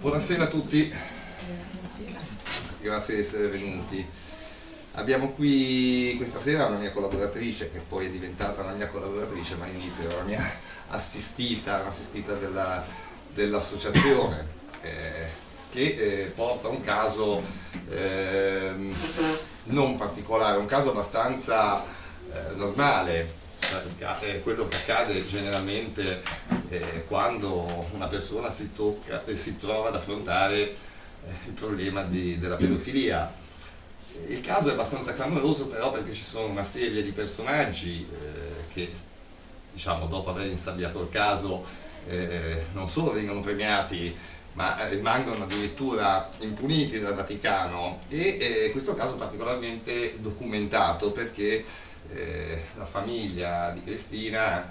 Buonasera a tutti, grazie di essere venuti. Abbiamo qui questa sera una mia collaboratrice che poi è diventata una mia collaboratrice, ma all'inizio era una mia assistita, un'assistita della, dell'associazione, eh, che eh, porta un caso eh, non particolare, un caso abbastanza eh, normale, è quello che accade generalmente eh, quando una persona si, tocca, eh, si trova ad affrontare eh, il problema di, della pedofilia. Il caso è abbastanza clamoroso però perché ci sono una serie di personaggi eh, che diciamo, dopo aver insabbiato il caso eh, non solo vengono premiati ma eh, rimangono addirittura impuniti dal Vaticano e questo caso è particolarmente documentato perché eh, la famiglia di Cristina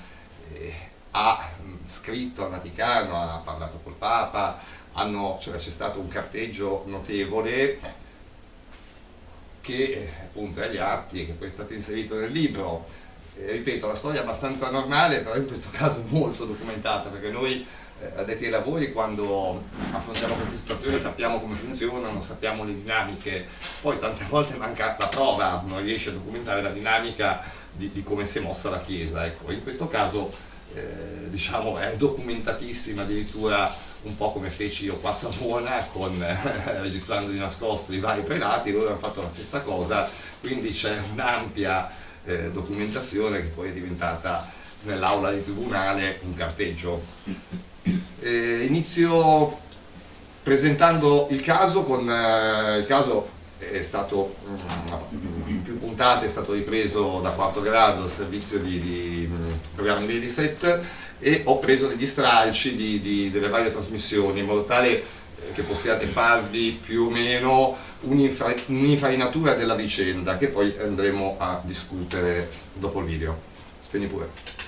eh, ha mh, scritto al Vaticano, ha parlato col Papa, hanno, cioè, c'è stato un carteggio notevole che eh, appunto è agli atti e che poi è stato inserito nel libro. Eh, ripeto, la storia è abbastanza normale, però in questo caso molto documentata, perché noi addetti ai lavori quando affrontiamo queste situazioni sappiamo come funzionano, sappiamo le dinamiche, poi tante volte manca la prova, non riesce a documentare la dinamica di, di come si è mossa la Chiesa. Ecco, in questo caso eh, diciamo, è documentatissima, addirittura un po' come feci io qua a Savona con, eh, registrando di nascosto i vari prelati, loro hanno fatto la stessa cosa, quindi c'è un'ampia eh, documentazione che poi è diventata nell'aula di tribunale un carteggio. Eh, inizio presentando il caso, con, eh, il caso è stato mm, in più puntate, è stato ripreso da quarto grado il servizio di, di mm, programmi Mediset e ho preso degli stralci di, di, delle varie trasmissioni in modo tale eh, che possiate farvi più o meno un'infarinatura della vicenda che poi andremo a discutere dopo il video. Spegni pure.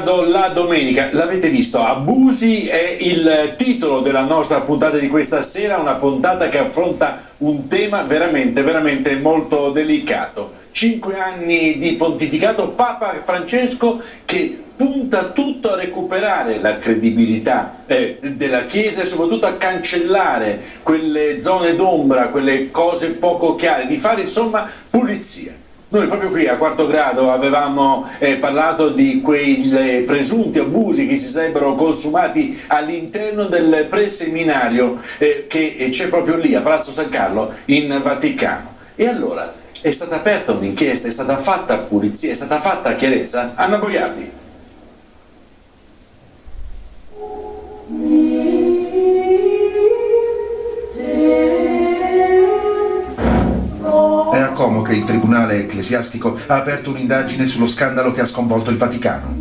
Domenica, l'avete visto, Abusi è il titolo della nostra puntata di questa sera, una puntata che affronta un tema veramente, veramente molto delicato. Cinque anni di pontificato, Papa Francesco che punta tutto a recuperare la credibilità eh, della Chiesa e soprattutto a cancellare quelle zone d'ombra, quelle cose poco chiare, di fare insomma pulizia. Noi proprio qui a quarto grado avevamo eh, parlato di quei presunti abusi che si sarebbero consumati all'interno del preseminario eh, che eh, c'è proprio lì a Palazzo San Carlo in Vaticano. E allora è stata aperta un'inchiesta, è stata fatta pulizia, è stata fatta chiarezza? Anna Boiardi. Como che il Tribunale ecclesiastico ha aperto un'indagine sullo scandalo che ha sconvolto il Vaticano.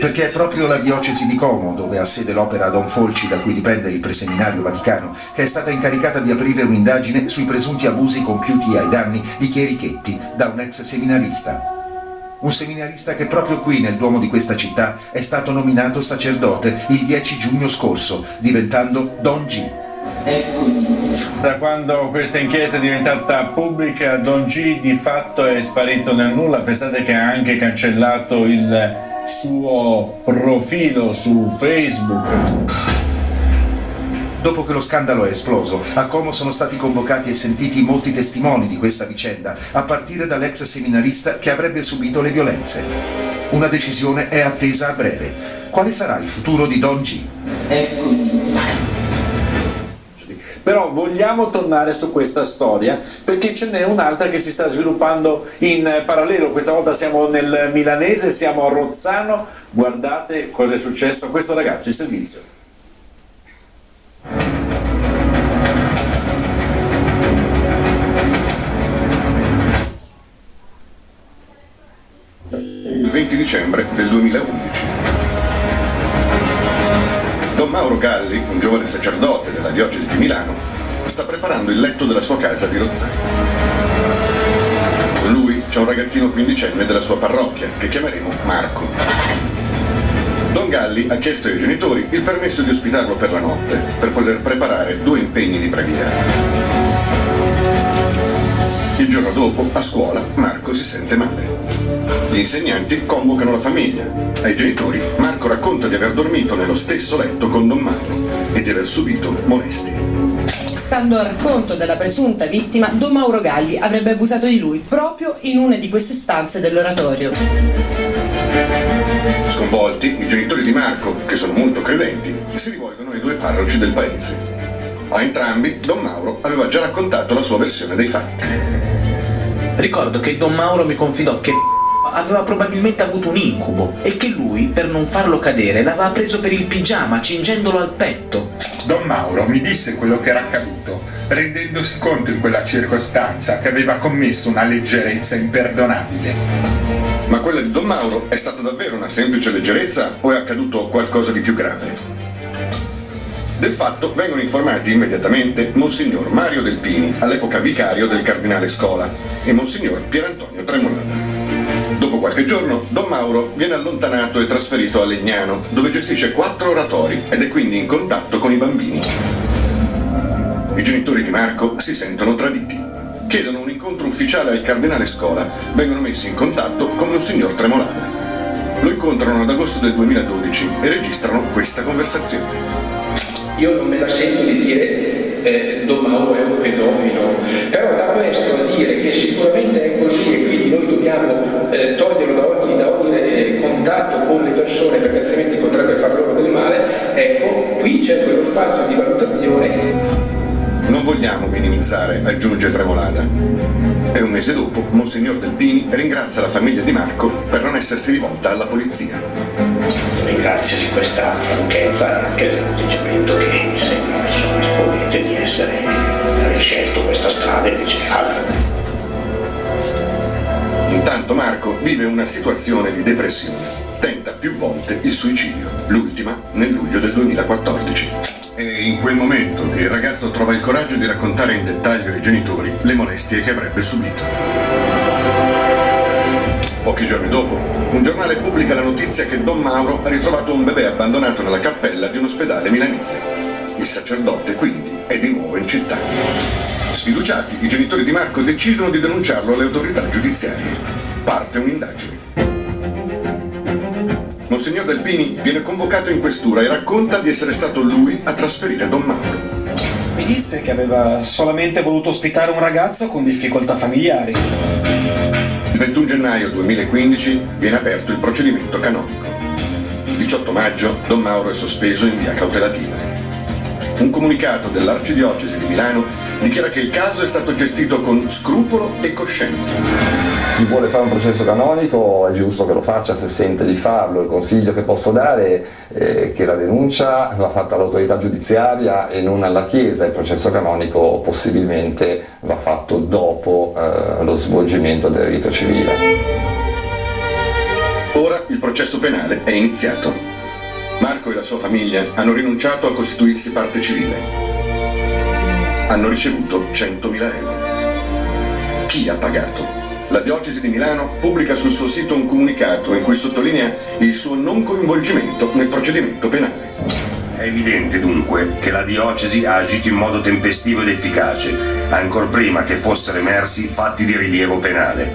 Perché è proprio la diocesi di Como, dove ha sede l'opera Don Folci, da cui dipende il preseminario vaticano, che è stata incaricata di aprire un'indagine sui presunti abusi compiuti ai danni di Chierichetti da un ex seminarista. Un seminarista che proprio qui nel Duomo di questa città è stato nominato sacerdote il 10 giugno scorso, diventando Don G. Ecco. Da quando questa inchiesta è diventata pubblica, Don G di fatto è sparito nel nulla. Pensate che ha anche cancellato il suo profilo su Facebook. Dopo che lo scandalo è esploso, a Como sono stati convocati e sentiti molti testimoni di questa vicenda, a partire dall'ex seminarista che avrebbe subito le violenze. Una decisione è attesa a breve. Quale sarà il futuro di Don G? Ecco. Però vogliamo tornare su questa storia perché ce n'è un'altra che si sta sviluppando in parallelo. Questa volta siamo nel Milanese, siamo a Rozzano. Guardate cosa è successo a questo ragazzo in servizio. Il 20 dicembre del 2011. Mauro Galli, un giovane sacerdote della diocesi di Milano, sta preparando il letto della sua casa di Rozzano. Con lui c'è un ragazzino quindicenne della sua parrocchia, che chiameremo Marco. Don Galli ha chiesto ai genitori il permesso di ospitarlo per la notte, per poter preparare due impegni di preghiera. Il giorno dopo, a scuola, Marco si sente male. Gli insegnanti convocano la famiglia. Ai genitori, Marco racconta di aver dormito nello stesso letto con Don Mauro e di aver subito molestie. Stando al racconto della presunta vittima, Don Mauro Galli avrebbe abusato di lui proprio in una di queste stanze dell'oratorio. Sconvolti, i genitori di Marco, che sono molto credenti, si rivolgono ai due parroci del paese. A entrambi, Don Mauro aveva già raccontato la sua versione dei fatti. Ricordo che Don Mauro mi confidò che aveva probabilmente avuto un incubo e che lui, per non farlo cadere, l'aveva preso per il pigiama, cingendolo al petto. Don Mauro mi disse quello che era accaduto, rendendosi conto in quella circostanza che aveva commesso una leggerezza imperdonabile. Ma quella di Don Mauro è stata davvero una semplice leggerezza o è accaduto qualcosa di più grave? Del fatto vengono informati immediatamente Monsignor Mario Delpini, all'epoca vicario del cardinale Scola, e Monsignor Pierantonio Tremolata. Dopo qualche giorno, Don Mauro viene allontanato e trasferito a Legnano, dove gestisce quattro oratori ed è quindi in contatto con i bambini. I genitori di Marco si sentono traditi. Chiedono un incontro ufficiale al cardinale Scola, vengono messi in contatto con Monsignor Tremolada. Lo incontrano ad agosto del 2012 e registrano questa conversazione. Io non me la sento di dire eh, Don Mauro è un pedofilo, però da questo a dire che sicuramente è così e quindi noi dobbiamo eh, toglierlo da ogni, da ogni eh, contatto con le persone perché altrimenti potrebbe far loro del male, ecco, qui c'è quello spazio di valutazione. Non vogliamo minimizzare, aggiunge Tremolada. E un mese dopo, Monsignor Delpini ringrazia la famiglia di Marco per non essersi rivolta alla polizia ringrazio di questa franchezza e anche dell'atteggiamento che mi sembra insomma, esponente di essere aver scelto questa strada invece che altre. Intanto Marco vive una situazione di depressione. Tenta più volte il suicidio, l'ultima nel luglio del 2014. È in quel momento che il ragazzo trova il coraggio di raccontare in dettaglio ai genitori le molestie che avrebbe subito. Pochi giorni dopo, un giornale pubblica la notizia che Don Mauro ha ritrovato un bebè abbandonato nella cappella di un ospedale milanese. Il sacerdote, quindi, è di nuovo in città. Sfiduciati, i genitori di Marco decidono di denunciarlo alle autorità giudiziarie. Parte un'indagine. Monsignor Delpini viene convocato in questura e racconta di essere stato lui a trasferire Don Mauro. Mi disse che aveva solamente voluto ospitare un ragazzo con difficoltà familiari. Il 21 gennaio 2015 viene aperto il procedimento canonico. Il 18 maggio Don Mauro è sospeso in via cautelativa. Un comunicato dell'Arcidiocesi di Milano dichiara che il caso è stato gestito con scrupolo e coscienza. Chi vuole fare un processo canonico è giusto che lo faccia se sente di farlo. Il consiglio che posso dare è che la denuncia va fatta all'autorità giudiziaria e non alla Chiesa. Il processo canonico possibilmente va fatto dopo eh, lo svolgimento del rito civile. Ora il processo penale è iniziato. Marco e la sua famiglia hanno rinunciato a costituirsi parte civile hanno ricevuto 100.000 euro. Chi ha pagato? La diocesi di Milano pubblica sul suo sito un comunicato in cui sottolinea il suo non coinvolgimento nel procedimento penale. È evidente dunque che la diocesi ha agito in modo tempestivo ed efficace, ancor prima che fossero emersi fatti di rilievo penale.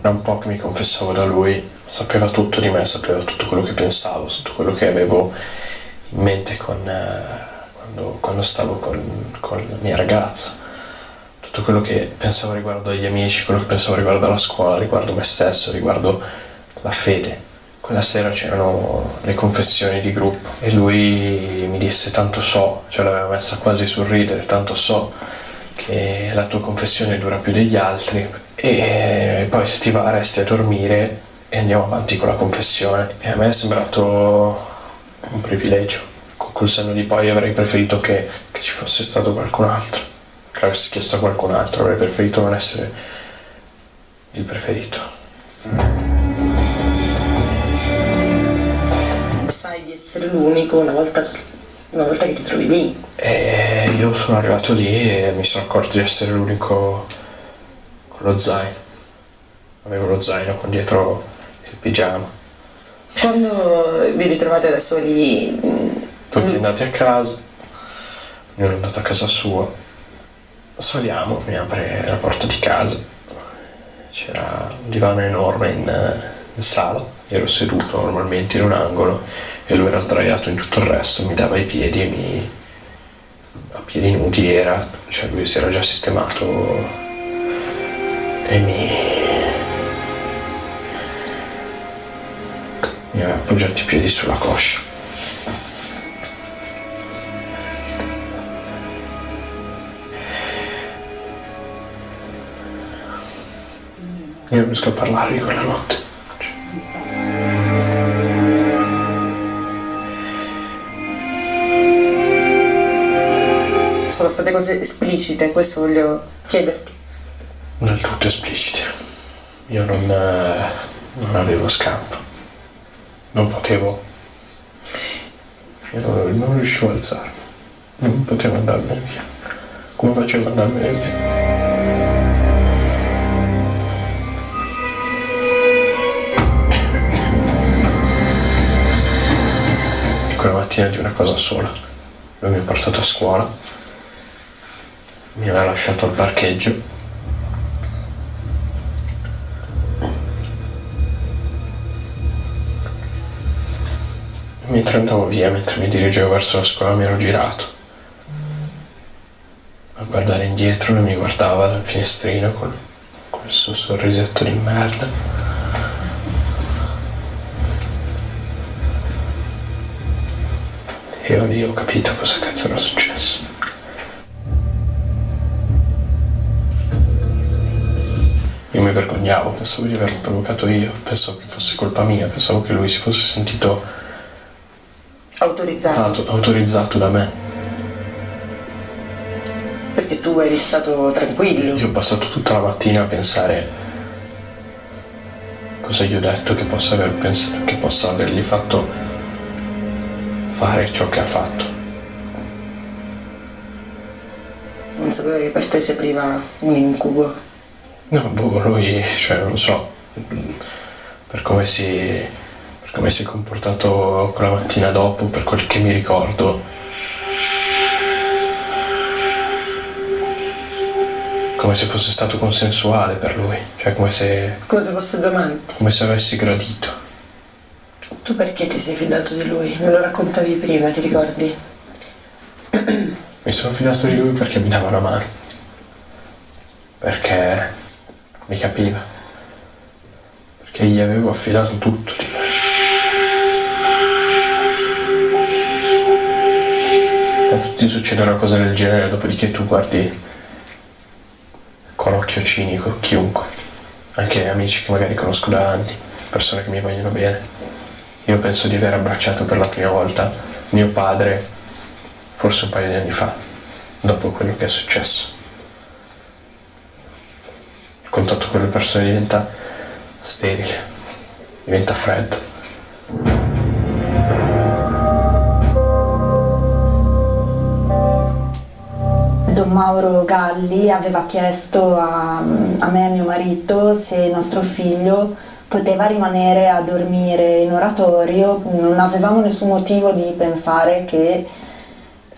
Era un po' che mi confessavo da lui sapeva tutto di me, sapeva tutto quello che pensavo, tutto quello che avevo in mente con, eh, quando, quando, stavo con, con, la mia ragazza, tutto quello che pensavo riguardo agli amici, quello che pensavo riguardo alla scuola, riguardo me stesso, riguardo la fede. Quella sera c'erano le confessioni di gruppo e lui mi disse tanto so, ce l'aveva messa quasi sul ridere, tanto so che la tua confessione dura più degli altri e poi se ti va resti a dormire e andiamo avanti con la confessione. E a me è sembrato un privilegio. Con quel senno di poi avrei preferito che, che ci fosse stato qualcun altro. che l'avessi chiesto a qualcun altro, avrei preferito non essere il preferito. Sai di essere l'unico una volta, una volta che ti trovi lì. E io sono arrivato lì e mi sono accorto di essere l'unico con lo zaino. Avevo lo zaino con dietro il pigiama. Quando vi ritrovate da soli lì, mm, Tutti andati a casa, ognuno è andato a casa sua. Saliamo, mi apre la porta di casa. C'era un divano enorme in, eh, in sala. Ero seduto normalmente in un angolo e lui era sdraiato in tutto il resto, mi dava i piedi e mi. a piedi nudi era. cioè lui si era già sistemato e mi. Mi aveva appoggiato i piedi sulla coscia. Io non riesco a parlare di quella notte. sono state cose esplicite, questo voglio chiederti. Del tutto esplicite. Io non, eh, non avevo scampo. Non potevo. Io non, riuscivo a alzarmi. Non potevo andarmene via. Come facevo ad andarmene via? Quella mattina di una cosa sola. Lui mi ha portato a scuola, mi aveva lasciato al parcheggio Mentre andavo via, mentre mi dirigevo verso la scuola, mi ero girato a guardare indietro e mi guardava dal finestrino con quel suo sorrisetto di merda. E io lì ho capito cosa cazzo era successo. Io mi vergognavo, pensavo di averlo provocato io, pensavo che fosse colpa mia, pensavo che lui si fosse sentito Autorizzato. auto- autorizzato da me. Perché tu eri stato tranquillo. Io ho passato tutta la mattina a pensare cosa gli ho detto che possa, aver pens- che possa avergli fatto fare ciò che ha fatto. Non sapevo che per te si apriva un incubo. No, boh, lui, cioè, non lo so, per come si, come si è comportato quella mattina dopo, per quel che mi ricordo, come se fosse stato consensuale per lui, cioè come se, Come se fosse due amanti. come se avessi gradito. Tu perché ti sei fidato di lui? Me lo raccontavi prima, ti ricordi? Mi sono fidato di lui perché mi dava una mano, perché mi capiva, perché gli avevo affidato tutto di me. Ti succede una cosa del genere, dopodiché tu guardi con occhio cinico chiunque, anche amici che magari conosco da anni, persone che mi vogliono bene. Io penso di aver abbracciato per la prima volta mio padre forse un paio di anni fa, dopo quello che è successo. Il contatto con le persone diventa sterile, diventa freddo. Mauro Galli aveva chiesto a, a me e a mio marito se nostro figlio poteva rimanere a dormire in oratorio, non avevamo nessun motivo di pensare che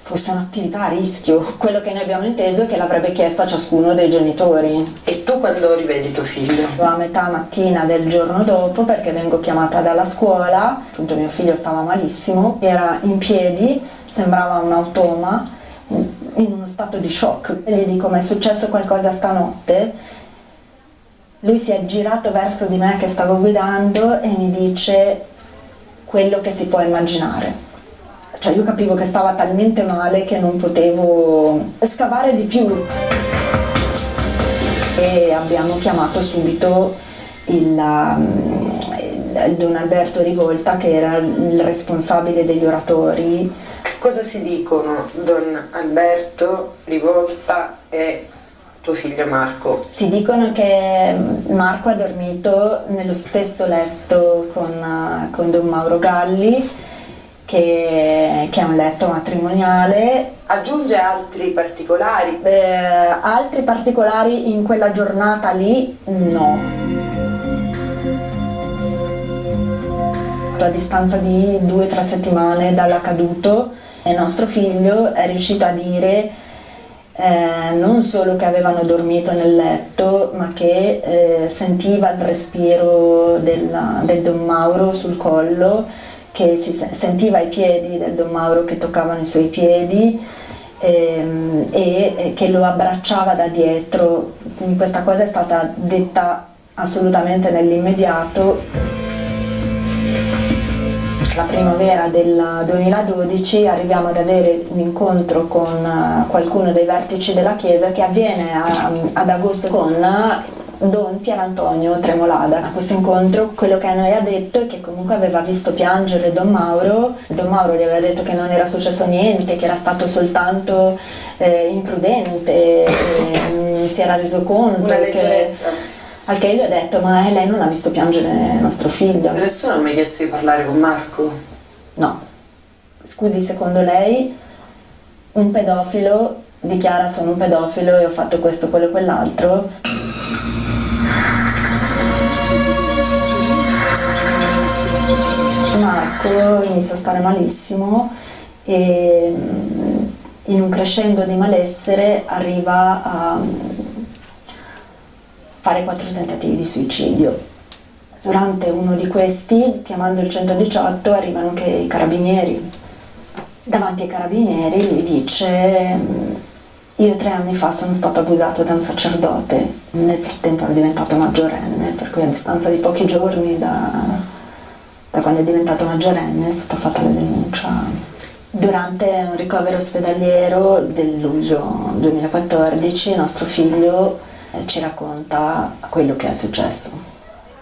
fosse un'attività a rischio. Quello che noi abbiamo inteso è che l'avrebbe chiesto a ciascuno dei genitori. E tu quando rivedi tuo figlio? A metà mattina del giorno dopo, perché vengo chiamata dalla scuola, appunto mio figlio stava malissimo, era in piedi, sembrava un automa, in uno stato di shock. E gli dico, ma è successo qualcosa stanotte? Lui si è girato verso di me che stavo guidando e mi dice quello che si può immaginare. Cioè io capivo che stava talmente male che non potevo scavare di più. E abbiamo chiamato subito il, um, il Don Alberto Rivolta che era il responsabile degli oratori. Cosa si dicono Don Alberto, Rivolta e tuo figlio Marco. Si dicono che Marco ha dormito nello stesso letto con, eh, con Don Mauro Galli, che, che è un letto matrimoniale. Aggiunge altri particolari? Eh, altri particolari in quella giornata lì no. A distanza di due o tre settimane dall'accaduto, il nostro figlio è riuscito a dire eh, non solo che avevano dormito nel letto, ma che eh, sentiva il respiro della, del Don Mauro sul collo, che si sentiva i piedi del Don Mauro che toccavano i suoi piedi ehm, e, e che lo abbracciava da dietro. Questa cosa è stata detta assolutamente nell'immediato la primavera del 2012 arriviamo ad avere un incontro con eh, qualcuno dei vertici della Chiesa che avviene a, ad agosto con Don Pierantonio Tremolada. A questo incontro quello che a noi ha detto è che comunque aveva visto piangere Don Mauro, Don Mauro gli aveva detto che non era successo niente, che era stato soltanto eh, imprudente, eh, si era reso conto. Una leggerezza. Che, al che io ho detto, ma lei non ha visto piangere nostro figlio. Nessuno mi ha chiesto di parlare con Marco? No. Scusi, secondo lei un pedofilo dichiara sono un pedofilo e ho fatto questo, quello e quell'altro? Marco inizia a stare malissimo e in un crescendo di malessere arriva a fare quattro tentativi di suicidio. Durante uno di questi, chiamando il 118, arrivano anche i carabinieri. Davanti ai carabinieri gli dice io tre anni fa sono stato abusato da un sacerdote, nel frattempo ero diventato maggiorenne, per cui a distanza di pochi giorni da, da quando è diventato maggiorenne è stata fatta la denuncia. Durante un ricovero ospedaliero del luglio 2014 il nostro figlio eh, ci racconta quello che è successo.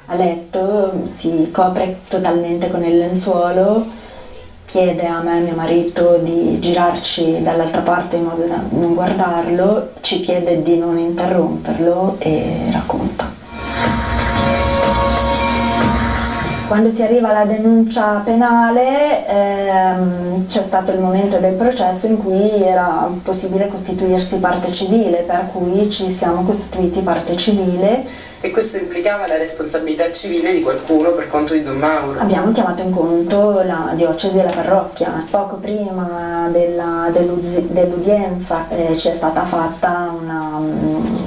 A letto si copre totalmente con il lenzuolo, chiede a me e a mio marito di girarci dall'altra parte in modo da non guardarlo, ci chiede di non interromperlo e racconta. Quando si arriva alla denuncia penale ehm, c'è stato il momento del processo in cui era possibile costituirsi parte civile, per cui ci siamo costituiti parte civile. E questo implicava la responsabilità civile di qualcuno per conto di Don Mauro? Abbiamo chiamato in conto la diocesi e la parrocchia. Poco prima della, dell'udienza eh, ci è stata fatta una,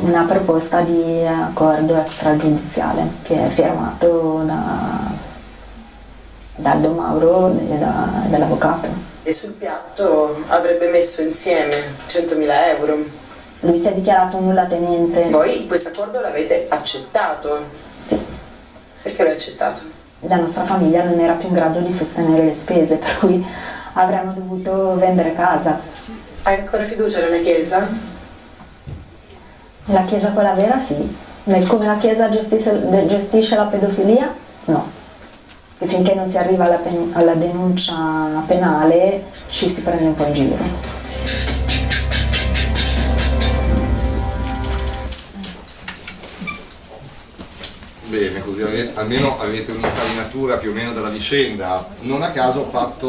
una proposta di accordo extragiudiziale che è firmato da dal Don Mauro e da, dall'avvocato. E sul piatto avrebbe messo insieme 100.000 euro. Lui si è dichiarato un nulla tenente. Voi questo accordo l'avete accettato? Sì. Perché l'hai accettato? La nostra famiglia non era più in grado di sostenere le spese, per cui avremmo dovuto vendere casa. Hai ancora fiducia nella Chiesa? La Chiesa quella vera sì. Nel come la Chiesa gestisce, gestisce la pedofilia? No e finché non si arriva alla, pen- alla denuncia penale ci si prende un po' in giro. Bene, così almeno avete un'infarinatura più o meno della vicenda. Non a caso ho, fatto,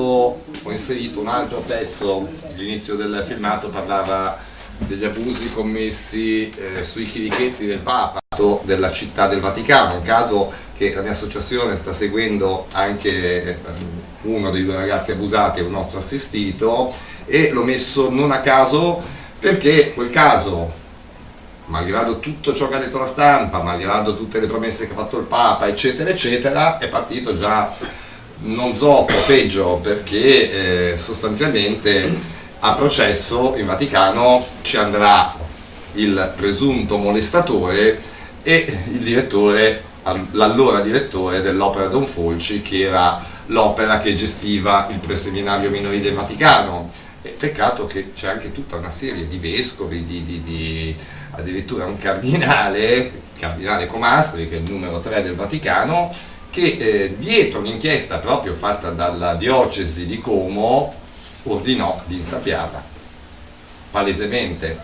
ho inserito un altro pezzo, l'inizio del filmato parlava degli abusi commessi eh, sui chirichetti del Papa della città del Vaticano, un caso che la mia associazione sta seguendo anche ehm, uno dei due ragazzi abusati è un nostro assistito e l'ho messo non a caso perché quel caso malgrado tutto ciò che ha detto la stampa, malgrado tutte le promesse che ha fatto il Papa, eccetera, eccetera, è partito già non zoppo, peggio, perché eh, sostanzialmente a processo in Vaticano ci andrà il presunto molestatore e il direttore, l'allora direttore dell'opera Don Folci, che era l'opera che gestiva il preseminario minorile Vaticano. E peccato che c'è anche tutta una serie di vescovi, di, di, di, addirittura un cardinale, cardinale Comastri, che è il numero 3 del Vaticano, che eh, dietro un'inchiesta proprio fatta dalla diocesi di Como ordinò di insabbiarla, palesemente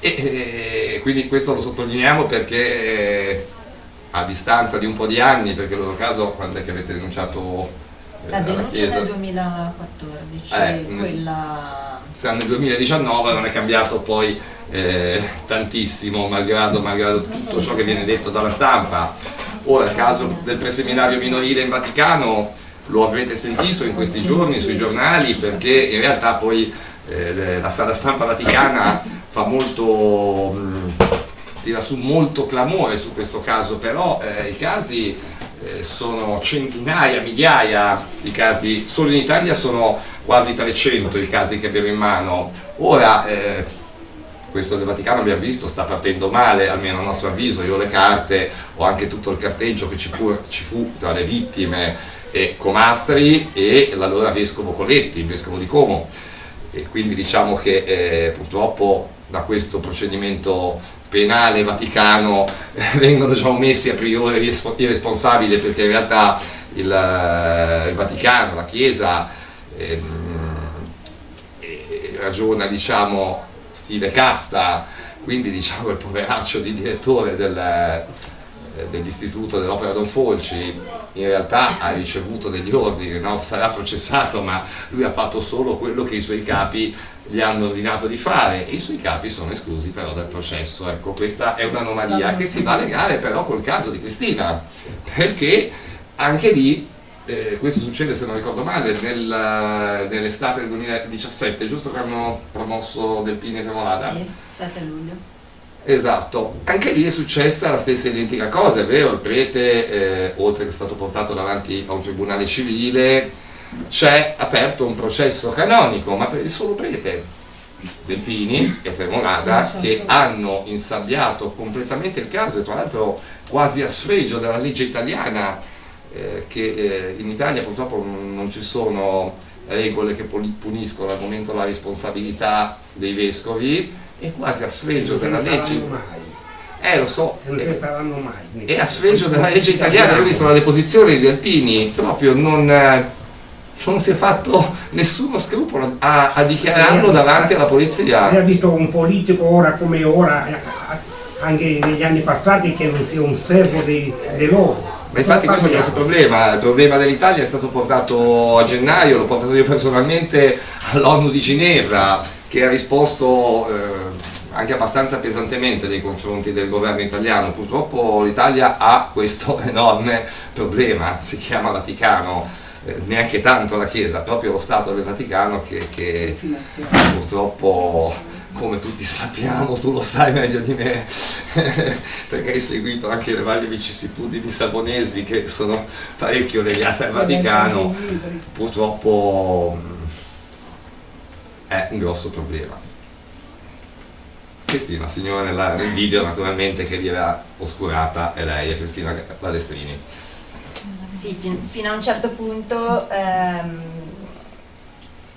E, e quindi questo lo sottolineiamo perché eh, a distanza di un po' di anni, perché il loro caso quando è che avete denunciato eh, La denuncia nel 2014, Eh, quella... siamo nel 2019, non è cambiato poi eh, tantissimo, malgrado, malgrado tutto ciò che viene detto dalla stampa. Ora il caso del preseminario minorile in Vaticano lo avrete sentito in questi giorni sui giornali? Perché in realtà poi eh, la sala stampa vaticana fa molto, tira su molto clamore su questo caso, però eh, i casi eh, sono centinaia, migliaia di casi, solo in Italia sono quasi 300 i casi che abbiamo in mano. Ora, eh, questo del Vaticano abbiamo visto sta partendo male, almeno a nostro avviso, io ho le carte, ho anche tutto il carteggio che ci fu, ci fu tra le vittime e Comastri e l'allora vescovo Coletti, il vescovo di Como. E quindi diciamo che eh, purtroppo da questo procedimento penale vaticano eh, vengono già omessi a priori i respo- i responsabili perché in realtà il, eh, il Vaticano, la Chiesa ehm, eh, ragiona diciamo stile casta, quindi diciamo il poveraccio di direttore del, eh, dell'istituto dell'opera Don Folci in realtà ha ricevuto degli ordini, no? sarà processato ma lui ha fatto solo quello che i suoi capi gli hanno ordinato di fare e i suoi capi sono esclusi però dal processo. Ecco, questa è un'anomalia che si va a legare però col caso di Cristina, perché anche lì, eh, questo succede se non ricordo male, nel- nell'estate del 2017, giusto che hanno promosso Del Pini e Tremolada? Sì, 7 luglio. Esatto, anche lì è successa la stessa identica cosa, è vero, il prete, eh, oltre che è stato portato davanti a un tribunale civile, c'è aperto un processo canonico, ma per il solo prete, Delpini e Tremolada, che hanno insabbiato completamente il caso e tra l'altro quasi a sfregio della legge italiana, eh, che eh, in Italia purtroppo non ci sono regole che puniscono al momento la responsabilità dei vescovi e quasi a sfregio della legge mai. eh lo so Non ce ne saranno mai. e a sfregio della legge italiana io ho visto la deposizione di Delpini proprio non, eh, non si è fatto nessuno scrupolo a, a dichiararlo davanti alla polizia Lei ha visto un politico ora come ora, eh, anche negli anni passati, che non sia un servo dei, dei loro. Ma infatti questo è il grosso problema, il problema dell'Italia è stato portato a gennaio, l'ho portato io personalmente all'ONU di Ginevra che ha risposto eh, anche abbastanza pesantemente nei confronti del governo italiano. Purtroppo l'Italia ha questo enorme problema, si chiama Vaticano, eh, neanche tanto la Chiesa, proprio lo Stato del Vaticano che, che purtroppo come tutti sappiamo, tu lo sai meglio di me, perché hai seguito anche le varie vicissitudini sabonesi che sono parecchio legate al Vaticano, purtroppo mh, è un grosso problema. Cristina, signora nella- nel video naturalmente che gli era oscurata è lei, è Cristina Balestrini. Sì, fin- fino a un certo punto ehm,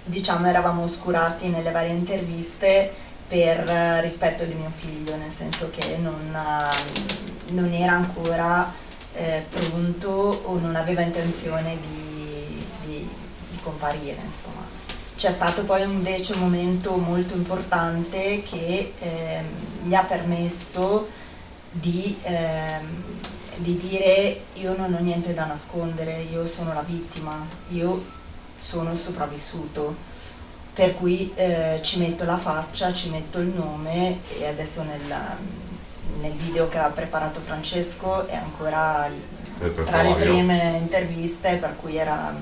diciamo eravamo oscurati nelle varie interviste per eh, rispetto di mio figlio, nel senso che non, ehm, non era ancora eh, pronto o non aveva intenzione di, di- di comparire, insomma. C'è stato poi invece un momento molto importante che ehm, gli ha permesso di, ehm, di dire io non ho niente da nascondere, io sono la vittima, io sono sopravvissuto, per cui eh, ci metto la faccia, ci metto il nome e adesso nel, nel video che ha preparato Francesco è ancora tra le prime interviste per cui era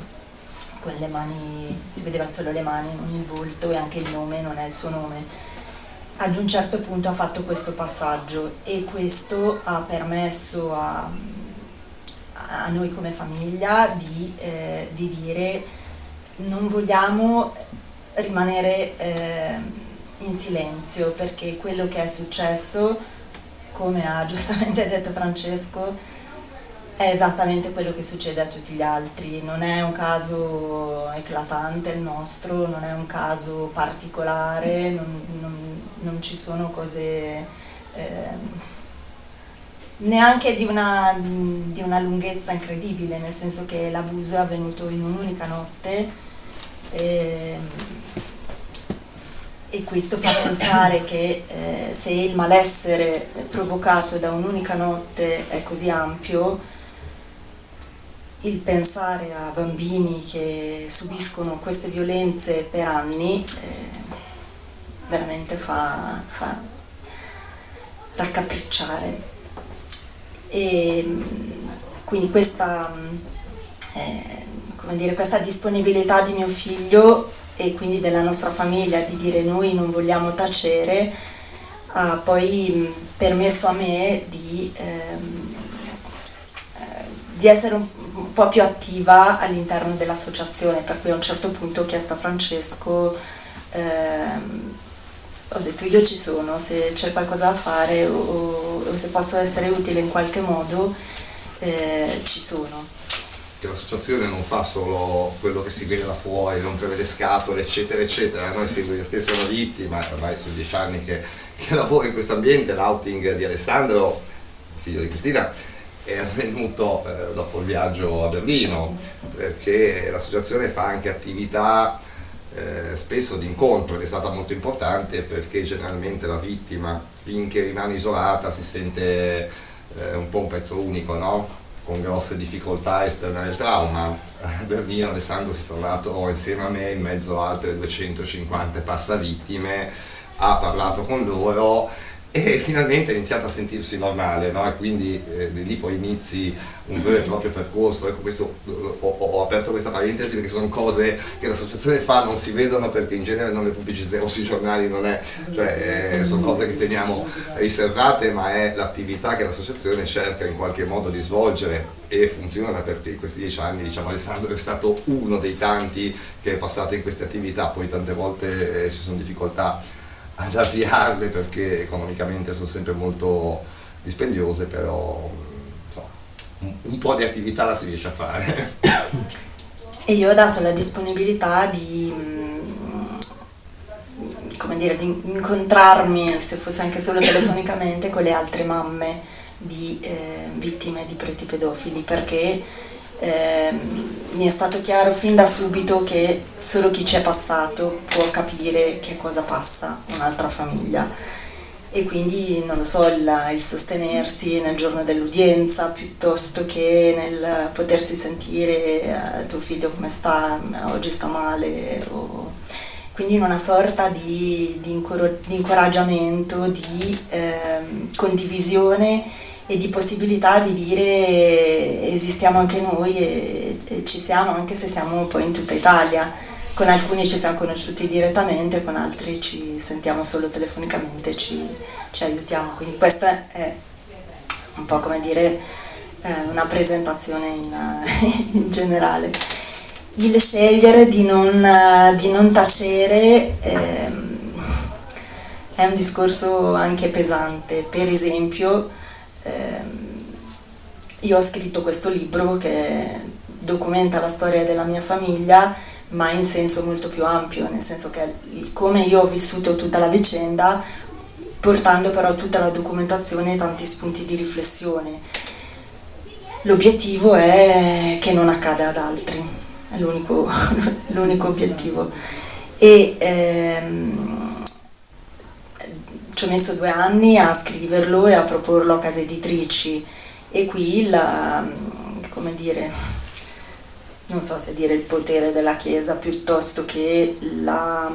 con le mani, si vedeva solo le mani, non il volto e anche il nome non è il suo nome. Ad un certo punto ha fatto questo passaggio e questo ha permesso a, a noi come famiglia di, eh, di dire non vogliamo rimanere eh, in silenzio perché quello che è successo, come ha giustamente detto Francesco, è esattamente quello che succede a tutti gli altri, non è un caso eclatante il nostro, non è un caso particolare, non, non- non ci sono cose ehm, neanche di una, di una lunghezza incredibile, nel senso che l'abuso è avvenuto in un'unica notte. ehm, e questo fa pensare che eh, se il malessere provocato da un'unica notte è così ampio, il pensare a bambini che subiscono queste violenze per anni eh, veramente fa, fa raccapricciare. E, quindi questa, eh, dire, questa disponibilità di mio figlio e quindi della nostra famiglia di dire noi non vogliamo tacere ha poi permesso a me di, ehm, eh, di essere un, un, po' più attiva all'interno dell'associazione, per cui a un certo punto ho chiesto a Francesco, ehm, ho detto io ci sono, se c'è qualcosa da fare o, o se posso essere utile in qualche modo, eh, ci sono che l'associazione non fa solo quello che si vede da fuori, non prevede scatole, eccetera, eccetera. Noi siamo io stesso una vittima, ormai sono dieci anni che, che lavoro in questo ambiente, l'outing di Alessandro, figlio di Cristina, è avvenuto eh, dopo il viaggio a Berlino, perché l'associazione fa anche attività eh, spesso di incontro ed è stata molto importante perché generalmente la vittima, finché rimane isolata, si sente eh, un po' un pezzo unico, no? con grosse difficoltà esterne al trauma. A Berlino Alessandro si è trovato insieme a me in mezzo a altre 250 passavittime, ha parlato con loro e finalmente ha iniziato a sentirsi normale, no? quindi eh, lì poi inizi un vero e proprio percorso. Ecco, questo, ho, ho, aperto questa parentesi perché sono cose che l'associazione fa, non si vedono perché in genere non le pubblicizziamo sui giornali, non è, cioè, eh, sono cose che teniamo riservate, ma è l'attività che l'associazione cerca in qualche modo di svolgere e funziona perché in questi dieci anni diciamo, Alessandro è stato uno dei tanti che è passato in queste attività, poi tante volte eh, ci sono difficoltà ad avviarle perché economicamente sono sempre molto dispendiose, però so, un, un po' di attività la si riesce a fare. E io ho dato la disponibilità di, mm, come dire, di incontrarmi, se fosse anche solo telefonicamente, con le altre mamme di eh, vittime di preti pedofili, perché eh, mi è stato chiaro fin da subito che solo chi ci è passato può capire che cosa passa un'altra famiglia. E quindi non lo so, il, il, sostenersi nel giorno dell'udienza piuttosto che nel potersi sentire eh, tuo figlio come sta, oggi sta male, o, quindi in una sorta di, di, incor- di incoraggiamento, di eh, condivisione e di possibilità di dire esistiamo anche noi e, e, ci siamo anche se siamo poi in tutta Italia. Con alcuni ci siamo conosciuti direttamente, con altri ci sentiamo solo telefonicamente, ci, ci aiutiamo. Quindi questo è, è, un po' come dire eh, una presentazione in, in, generale. Il scegliere di non, di non tacere eh, è un discorso anche pesante. Per esempio, eh, io ho scritto questo libro che documenta la storia della mia famiglia, ma in senso molto più ampio, nel senso che come io ho vissuto tutta la vicenda, portando però tutta la documentazione e tanti spunti di riflessione. L'obiettivo è che non accada ad altri, è l'unico, l'unico obiettivo. E, ehm, ci ho messo due anni a scriverlo e a proporlo a case editrici. E qui la, come dire, non so se dire il potere della Chiesa piuttosto che la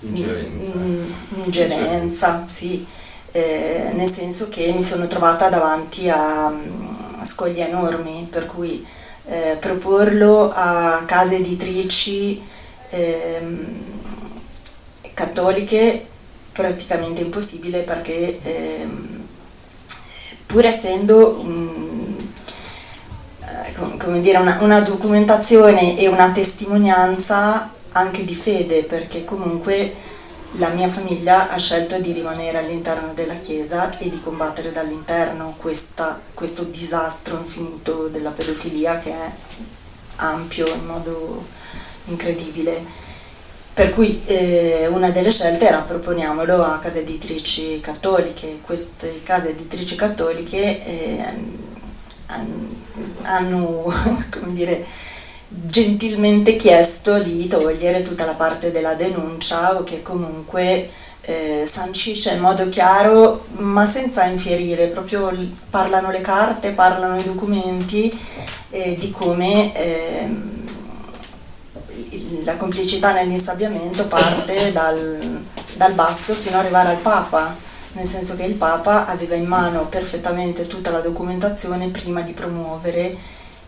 ingerenza, mm, ingerenza sì, eh, nel senso che mi sono trovata davanti a, a mm, scogli enormi, per cui eh, proporlo a case editrici eh, cattoliche praticamente impossibile perché ehm, pur essendo um, come dire, una, una, documentazione e una testimonianza anche di fede, perché comunque la mia famiglia ha scelto di rimanere all'interno della Chiesa e di combattere dall'interno questa, questo disastro infinito della pedofilia che è ampio in modo incredibile. Per cui eh, una delle scelte era proponiamolo a case editrici cattoliche. Queste case editrici cattoliche eh, hanno, come dire, gentilmente chiesto di togliere tutta la parte della denuncia o che comunque eh, sancisce in modo chiaro ma senza infierire, proprio parlano le carte, parlano i documenti eh, di come il- la complicità nell'insabbiamento parte dal, dal basso fino ad arrivare al Papa, nel senso che il Papa aveva in mano perfettamente tutta la documentazione prima di promuovere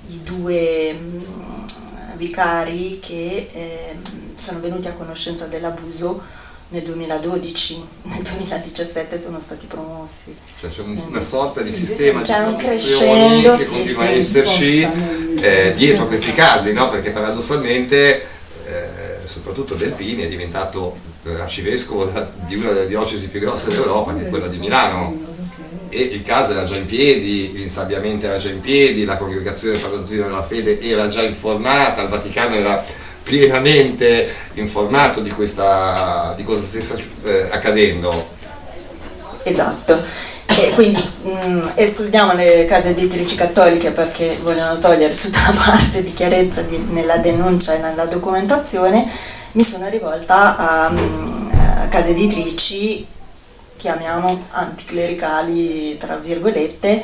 i due mm, vicari che ehm, sono venuti a conoscenza dell'abuso nel 2012, nel 2017 sono stati promossi. Cioè c'è un- una sorta di sistema C'è di un crescendo, che sì, continua sì, a esserci eh, dietro a questi casi, no? perché paradossalmente eh, soprattutto Delpini è diventato eh, arcivescovo di una delle diocesi più grosse d'Europa, che è quella di Milano. E il caso era già in piedi, l'insabbiamento era già in piedi, la congregazione dottrina della fede era già informata, il Vaticano era pienamente informato di, questa, di cosa stesse eh, accadendo. Esatto. E quindi mh, escludiamo le case editrici cattoliche perché vogliono togliere tutta la parte di chiarezza di- nella denuncia e nella documentazione. Mi sono rivolta a, a case editrici, chiamiamo anticlericali, tra virgolette.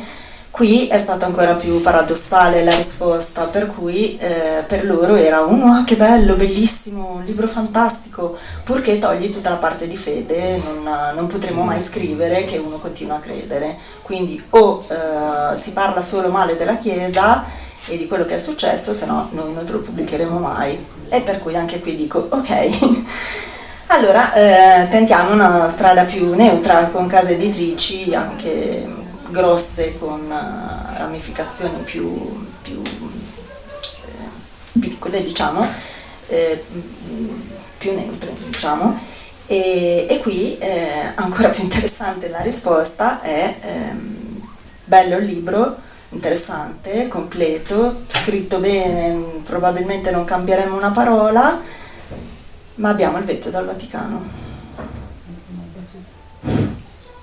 Qui è stato ancora più paradossale la risposta, per cui eh, per loro era un oh, che bello, bellissimo, un libro fantastico, purché togli tutta la parte di fede, non, non potremo mai scrivere che uno continua a credere. Quindi o eh, si parla solo male della Chiesa e di quello che è successo, se no noi non te lo pubblicheremo mai. E per cui anche qui dico ok. Allora, eh, tentiamo una strada più neutra con case editrici anche grosse con eh, ramificazioni più, più, eh, piccole, diciamo, eh, più neutre, diciamo. E, e qui eh, ancora più interessante la risposta è ehm, bello il libro, interessante, completo, scritto bene, probabilmente non cambieremo una parola, ma abbiamo il veto dal Vaticano.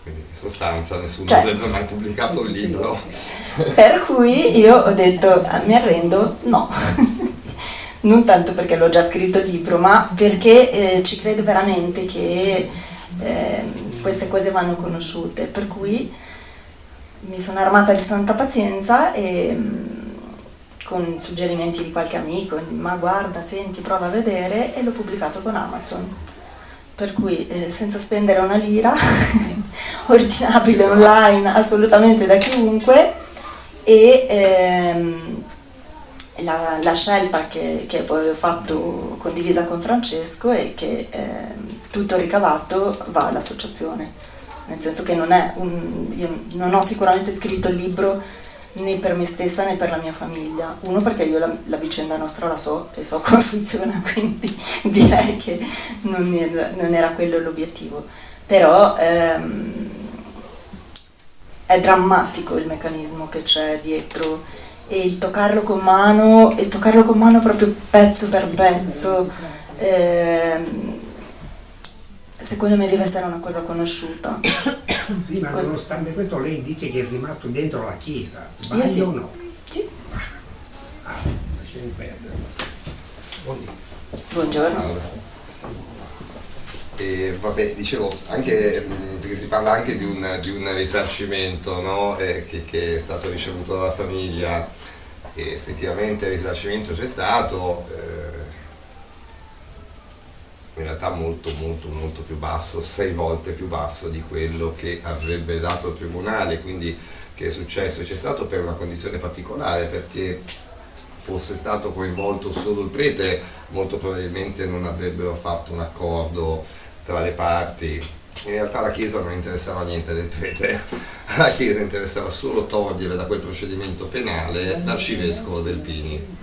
Quindi in sostanza nessuno Cioè- avrebbe mai pubblicato un libro. Per cui io ho detto "Ah, mi arrendo, no. non tanto perché l'ho già scritto il libro, ma perché eh, ci credo veramente che eh, queste cose vanno conosciute. Per cui mi sono armata di santa pazienza e mm, con suggerimenti di qualche amico, ma guarda, senti, prova a vedere e l'ho pubblicato con Amazon. Per cui eh, senza spendere una lira, ordinabile online assolutamente da chiunque e ehm, la, la scelta che, che poi ho fatto condivisa con Francesco è che ehm, tutto ricavato va all'associazione, nel senso che non, è un, io non ho sicuramente scritto il libro né per me stessa né per la mia famiglia. Uno perché io la, la vicenda nostra la so e so come funziona, quindi direi che non era, non era quello l'obiettivo. Però ehm, è drammatico il meccanismo che c'è dietro e il toccarlo con mano, e toccarlo con mano proprio pezzo per pezzo, ehm, secondo me deve essere una cosa conosciuta. Sì, ma Questo- nonostante questo lei dice che è rimasto dentro la chiesa. Sbaglio Io sì. o no? Sì. Ah, lasciamo perdere. Buondì. Buongiorno. E vabbè, dicevo, anche, perché si parla anche di un, di un risarcimento no? Eh, che, che è stato ricevuto dalla famiglia e effettivamente il risarcimento c'è stato, eh, in realtà molto molto molto più basso, sei volte più basso di quello che avrebbe dato il tribunale, quindi che è successo? C'è stato per una condizione particolare perché fosse stato coinvolto solo il prete, molto probabilmente non avrebbero fatto un accordo tra le parti. In realtà la Chiesa non interessava niente del prete, la Chiesa interessava solo togliere da quel procedimento penale l'arcivescovo del Pini.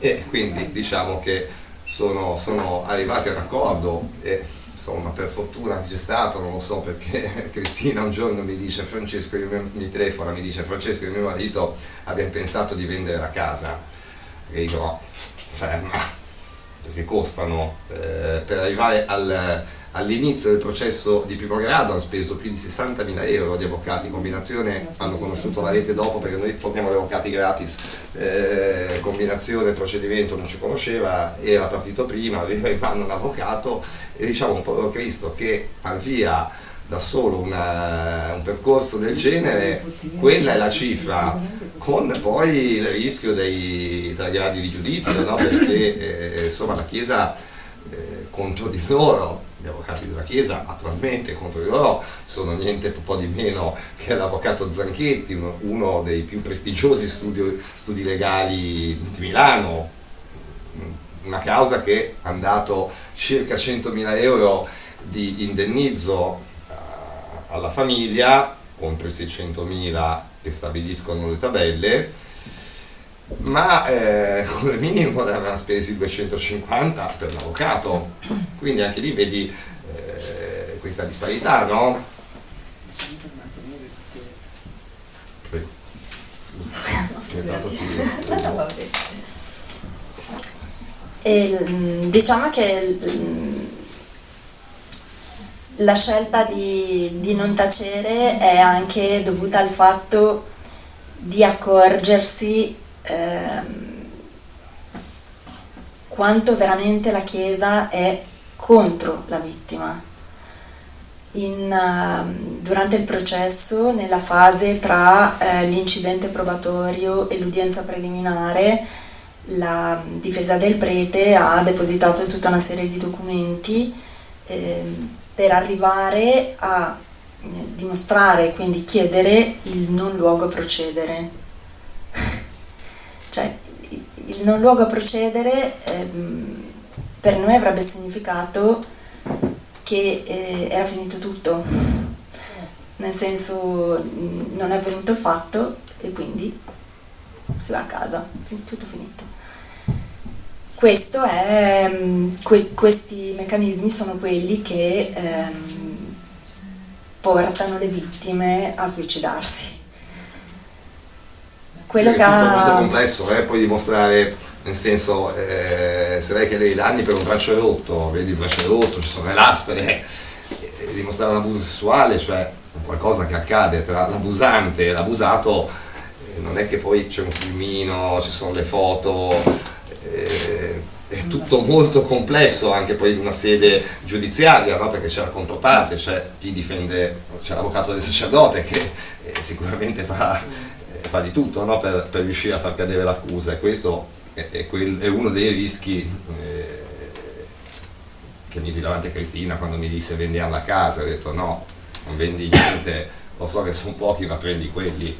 E quindi diciamo che sono, sono arrivati a un accordo e insomma per fortuna c'è stato, non lo so perché Cristina un giorno mi dice Francesco, io mi- telefona, mi dice Francesco io e mio marito abbiamo pensato di vendere la casa e dico no, ferma, perché costano, eh, per arrivare al, all'inizio del processo di primo grado hanno speso più di 60.000 euro di avvocati. In combinazione, hanno conosciuto la rete dopo perché noi forniamo gli avvocati gratis, eh, combinazione, procedimento non ci conosceva, era partito prima, aveva in mano un avvocato e diciamo un po' Cristo che avvia da solo una, un percorso del genere, quella è la cifra, con poi il rischio dei tre gradi di giudizio, no? perché eh, insomma la Chiesa eh, contro di loro, gli avvocati della Chiesa attualmente contro di loro sono niente po' di meno che l'avvocato Zanchetti, uno, uno dei più prestigiosi studi, studi legali di Milano, una causa che ha dato circa 100.000 euro di indennizzo alla famiglia contro i 600.000 che stabiliscono le tabelle, ma eh, come minimo ne avevano spesi 250 per l'avvocato, quindi anche lì vedi eh, questa disparità, no? E, diciamo che la scelta di, di non tacere è anche dovuta al fatto di accorgersi ehm, quanto veramente la Chiesa è contro la vittima. In, uh, durante il processo, nella fase tra uh, l'incidente probatorio e l'udienza preliminare, la difesa del prete ha depositato tutta una serie di documenti eh, per arrivare a eh, dimostrare, quindi chiedere il non luogo a procedere. cioè, il non luogo a procedere ehm, per noi avrebbe significato che eh, era finito tutto, nel senso non è venuto il fatto e quindi si va a casa, tutto finito. Questo è, mm, que- questi meccanismi sono quelli che ehm, portano le vittime a suicidarsi. Quello che ha... È molto complesso, eh? poi dimostrare, nel senso, eh, se lei che dei danni per un braccio rotto, vedi il braccio rotto, ci sono le lastre, eh, dimostrare un abuso sessuale, cioè qualcosa che accade tra l'abusante e l'abusato, eh, non è che poi c'è un filmino, ci sono le foto, eh, è tutto molto complesso anche poi in una sede giudiziaria, no? perché c'è la controparte, c'è chi difende, c'è l'avvocato del sacerdote che eh, sicuramente fa, eh, fa, di tutto no? per, per, riuscire a far cadere l'accusa e questo è, è, quel, è uno dei rischi eh, che misi davanti a Cristina quando mi disse vendiamo la casa, ho detto no, non vendi niente, lo so che sono pochi ma prendi quelli.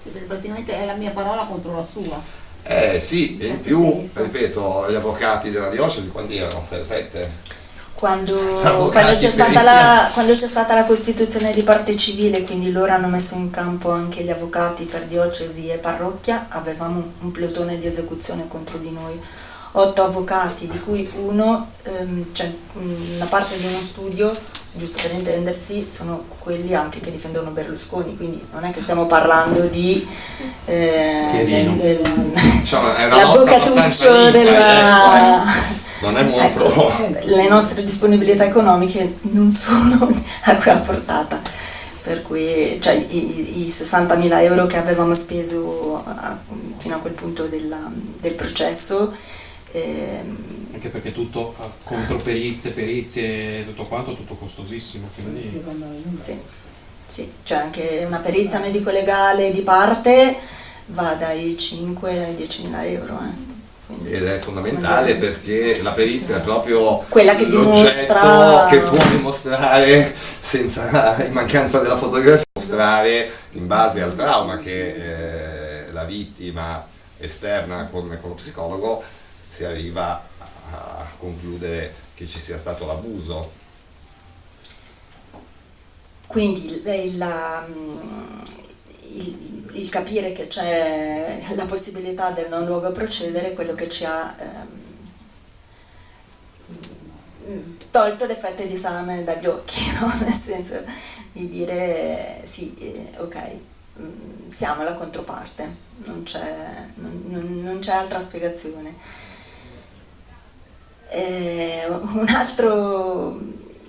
Sì, praticamente è la mia parola contro la sua. Eh sì, in più, ripeto, gli avvocati della diocesi quanti erano? 6-7? Quando, quando, c'è la, quando, c'è stata la costituzione di parte civile, quindi loro hanno messo in campo anche gli avvocati per diocesi e parrocchia, avevamo un plotone di esecuzione contro di noi, otto avvocati, di cui uno, ehm, cioè una parte di uno studio giusto per intendersi, sono quelli anche che difendono Berlusconi, quindi non è che stiamo parlando di eh, del, diciamo, l'avvocatuccio della... Eh, non è molto... Ecco, le nostre disponibilità economiche non sono a quella portata, per cui cioè, i, i 60.000 euro che avevamo speso a, fino a quel punto della, del processo... Eh, anche perché tutto contro perizie, perizie, tutto quanto, tutto costosissimo. Quindi... Sì, sì, cioè anche una perizia medico-legale di parte va dai 5 ai 10 mila euro. Eh. Quindi, Ed è fondamentale perché la perizia è proprio quella che dimostra che può dimostrare senza in mancanza della fotografia mostrare in base al trauma che eh, la vittima esterna con, con lo psicologo si arriva a concludere che ci sia stato l'abuso. Quindi la, il, il, capire che c'è la possibilità del non luogo a procedere è quello che ci ha ehm, tolto l'effetto di salame dagli occhi, no? nel senso di dire sì, eh, ok, mm, siamo la controparte, non c'è, non, non c'è altra spiegazione Eh, un, altro,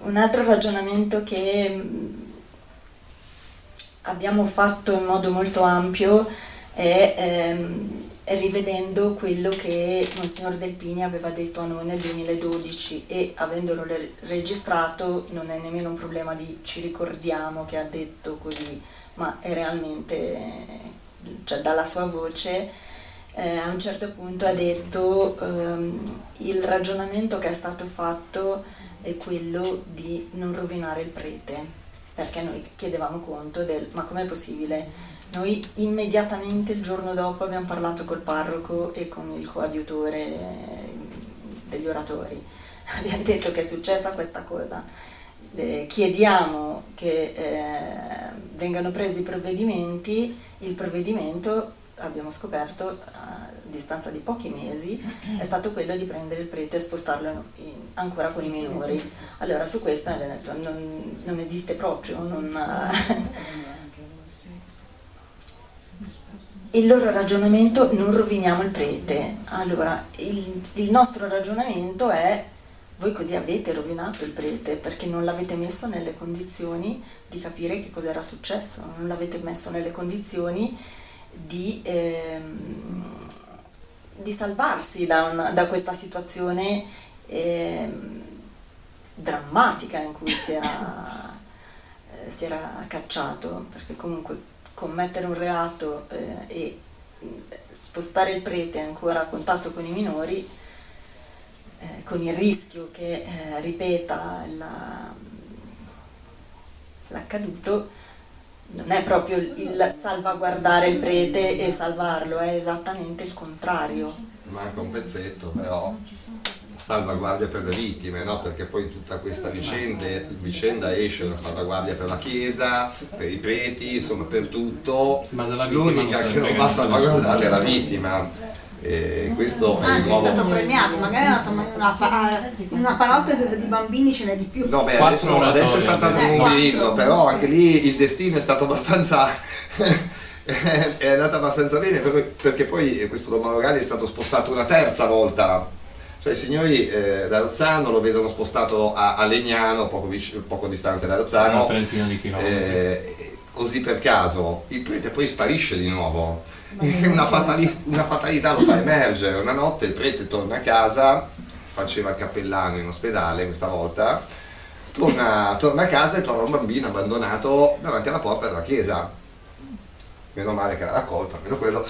un altro ragionamento che abbiamo fatto in modo molto ampio è ehm, rivedendo quello che Monsignor Delpini aveva detto a noi nel 2012 e avendolo re- registrato non è nemmeno un problema di ci ricordiamo che ha detto così, ma è realmente, cioè dalla sua voce, eh, a un certo punto ha detto ehm, il ragionamento che è stato fatto è quello di non rovinare il prete perché noi chiedevamo conto del ma com'è possibile? Noi immediatamente il giorno dopo abbiamo parlato col parroco e con il coadiutore degli oratori. Abbiamo detto che è successa questa cosa. Eh, chiediamo che eh, vengano presi i provvedimenti, il provvedimento abbiamo scoperto a distanza di pochi mesi è stato quello di prendere il prete e spostarlo in- ancora con i minori. Allora su questo abbiamo detto non, non esiste proprio, non, il loro ragionamento non roviniamo il prete. Allora, il, il nostro ragionamento è voi così avete rovinato il prete perché non l'avete messo nelle condizioni di capire che cos'era successo, non l'avete messo nelle condizioni di, ehm, di salvarsi da, una- da questa situazione ehm, drammatica in cui si era, eh, si era cacciato, perché comunque commettere un reato eh, e mh, spostare il prete ancora a contatto con i minori, eh, con il rischio che eh, ripeta la- l'accaduto, non è proprio il salvaguardare il prete e salvarlo, è esattamente il contrario. Manca un pezzetto, però salvaguardia per le vittime, no? perché poi tutta questa vicende- vicenda esce una salvaguardia per la Chiesa, per i preti, insomma per tutto. Ma della vittima L'unica che non va salvaguardata è la vittima. E questo è il Anzi, è nuovo... stato premiato, magari è andato in una, una parrocchia dove di bambini ce n'è di più. No, beh, adesso, adesso è saltato un Eh, mobilino, quattro. però anche lì il destino è stato abbastanza. è andato abbastanza bene perché, perché poi questo Don Mauro è stato spostato una terza volta. Cioè i signori eh, da Rozzano lo vedono spostato a, a Legnano, poco, vic- poco distante da Una Rozzano. trentina di chilometri. Eh, così per caso il prete poi sparisce di nuovo. Una, fatali- una fatalità lo fa emergere. Una notte il prete torna a casa, faceva il cappellano in ospedale questa volta, torna, torna a casa e trova un bambino abbandonato davanti alla porta della chiesa. Meno male che l'ha raccolto, almeno quello.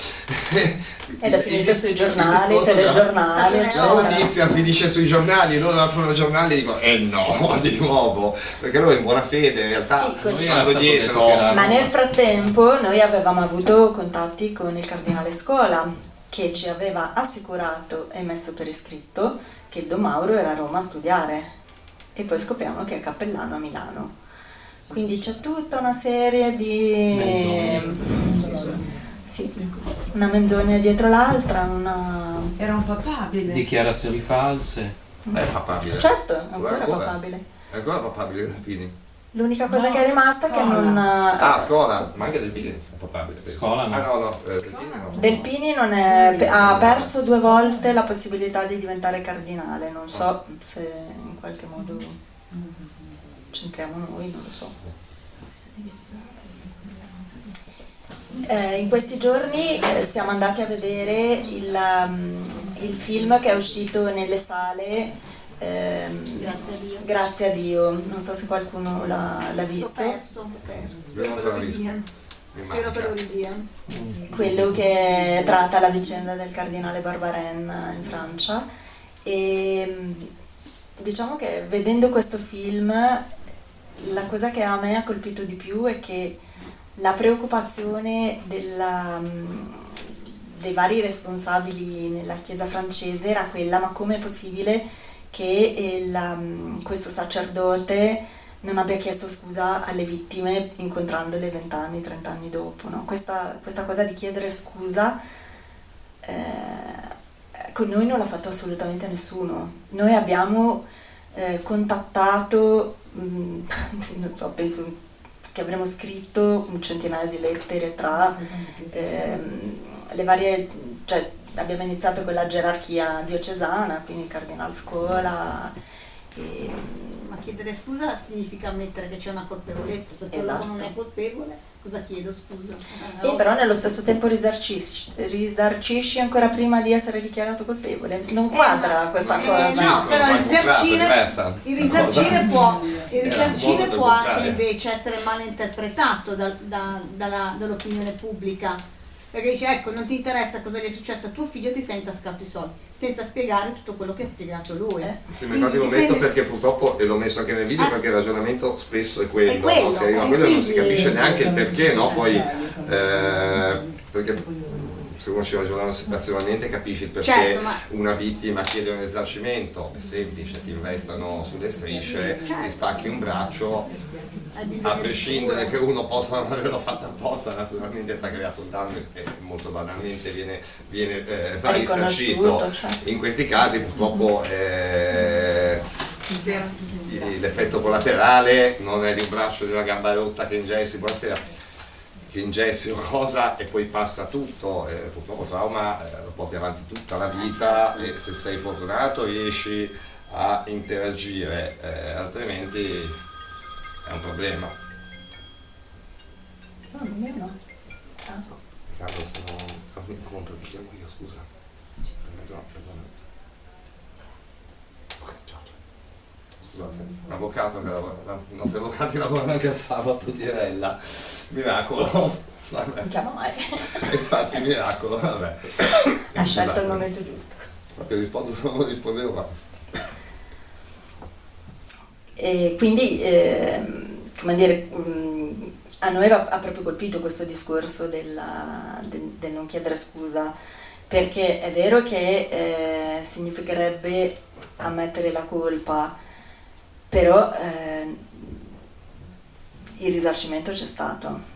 Ed è finito sui giornali, Il telegiornali, La eccetera. notizia finisce sui giornali, loro aprono i giornali e dicono eh no, di nuovo, perché loro in buona fede in realtà Sì, stato dietro. Ma nel frattempo noi avevamo avuto contatti con il cardinale Scola che ci aveva assicurato e messo per iscritto che il Don Mauro era a Roma a studiare e poi scopriamo che è cappellano a Milano. Quindi c'è tutta una serie di... Sì, una menzogna dietro l'altra, una... Era un papabile. Dichiarazioni false. È papabile. Certo, è ancora Ancora? papabile. È ancora papabile Delpini. L'unica cosa che è rimasta è che non... Ah, scuola, ma anche Delpini è papabile. penso. Scuola no. Ah no, no, eh, Delpini no. Delpini non è- ha perso due volte la possibilità di diventare cardinale, non so se in qualche modo c'entriamo noi, non lo so. Eh, in questi giorni eh, siamo andati a vedere il, um, il film che è uscito nelle sale ehm, Grazie a Dio. Grazie a Dio, non so se qualcuno l'ha, l'ha Ho visto. perso, ho perso. L'ho visto. Manca. che lo ridiano. quello che tratta la vicenda del cardinale Barbaren in Francia e mh, diciamo che vedendo questo film la cosa che a me ha colpito di più è che la preoccupazione della, mh, dei vari responsabili nella chiesa francese era quella ma com'è possibile che il, um, questo sacerdote non abbia chiesto scusa alle vittime incontrandole 20 anni, 30 anni dopo. no? Questa, questa cosa di chiedere scusa eh, con noi non l'ha fatto assolutamente nessuno. Noi abbiamo eh, contattato, mh, non so, penso che avremo scritto un centinaio di lettere tra ehm, le varie cioè, abbiamo iniziato con la gerarchia diocesana, quindi il cardinal Scola. E, chiedere scusa significa ammettere che c'è una colpevolezza, se quello Esatto. non è colpevole, cosa chiedo scusa? e però nello stesso tempo risarcisci, risarcisci ancora prima di essere dichiarato colpevole. Non quadra questa Eh, cosa. no, però il risarcire, il risarcire può, il risarcire può anche invece essere mal interpretato dal- da- dalla- dall'opinione pubblica. Perché dice, ecco, non ti interessa cosa gli è successo a tuo figlio, ti sei intascato i soldi, senza spiegare tutto quello che ha spiegato lui. Sì, ma infatti lo metto perché purtroppo, e l'ho messo anche nel video, Ah. perché il ragionamento spesso è quello, È quello, no? si arriva a e quello e non si capisce neanche il perché, no? Poi, eh, perché se uno ci ragiona razionalmente capisci il perché Certo, ma- una vittima chiede un risarcimento, è semplice, ti investono sulle strisce, ti spacchi un braccio, a prescindere che uno possa non averlo fatto apposta, naturalmente ti ha creato un danno e molto banalmente viene, viene eh, risarcito. certo. In questi casi purtroppo eh, l'effetto collaterale non è di un braccio di una gamba rotta che ingessi, buonasera, che ingessi o cosa e poi passa tutto, eh, purtroppo trauma eh, lo porti avanti tutta la vita e se sei fortunato riesci a interagire, eh, altrimenti è un problema. No, non è no. Carlo, sono a un incontro, ti chiamo io, scusa. No, perdona. Ok, ciao, ciao. Scusate, lavora, la- i nostri avvocati lavorano anche il sabato di Rella. Miracolo. Vabbè. Non chiama mai. Infatti, miracolo, vabbè. Ha scelto Scusate. il momento giusto. Proprio rispondo se non rispondevo, ma E quindi, ehm, come dire, mh, a noi ha, ha proprio colpito questo discorso della- del, del non chiedere scusa, perché è vero che eh, significherebbe ammettere la colpa, però eh, il risarcimento c'è stato.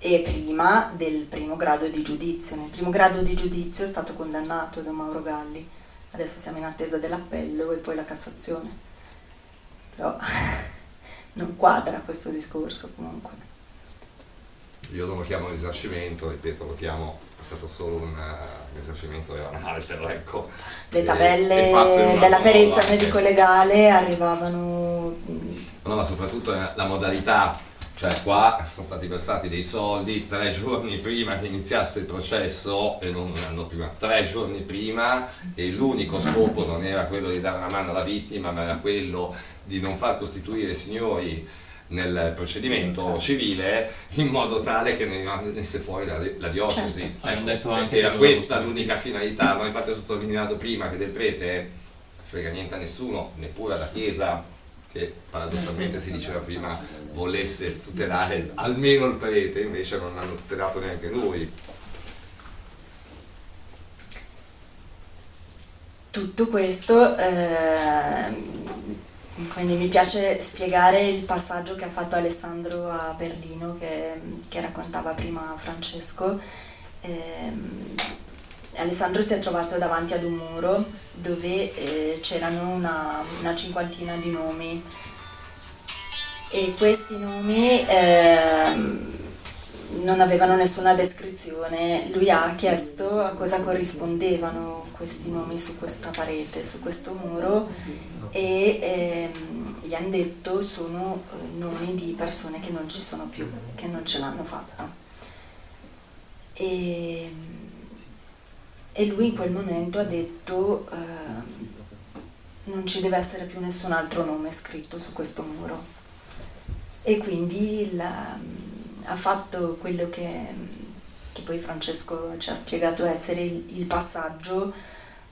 E prima del primo grado di giudizio. Nel primo grado di giudizio è stato condannato Don Mauro Galli. Adesso siamo in attesa dell'appello e poi la Cassazione. Però non quadra questo discorso comunque. Io non lo chiamo risarcimento, ripeto, lo chiamo, è stato solo un eh, risarcimento, era un altro, ecco. Le tabelle della perizia eh. medico-legale arrivavano No, ma soprattutto la la modalità, cioè qua sono stati versati dei soldi tre giorni prima che iniziasse il processo e non un anno prima, tre giorni prima e l'unico scopo non era quello di dare una mano alla vittima, ma era quello di non far costituire signori nel procedimento civile in modo tale che ne rimanesse fuori la, la diocesi. Certo. Ecco, detto anche era questa l'unica finalità, ma infatti ho sottolineato prima che del prete frega niente a nessuno, neppure alla Chiesa, che paradossalmente si diceva prima volesse tutelare almeno il prete, invece non hanno tutelato neanche lui. tutto questo. ehm, quindi mi piace spiegare il passaggio che ha fatto Alessandro a Berlino che, che raccontava prima Francesco. Ehm, Alessandro si è trovato davanti ad un muro dove eh, c'erano una, una cinquantina di nomi e questi nomi ehm, non avevano nessuna descrizione. Lui ha chiesto a cosa corrispondevano questi nomi su questa parete, su questo muro e ehm, gli hanno detto sono eh, nomi di persone che non ci sono più, che non ce l'hanno fatta. E, e lui in quel momento ha detto ehm, non ci deve essere più nessun altro nome scritto su questo muro. E quindi la- ha fatto quello che, che poi Francesco ci ha spiegato essere il passaggio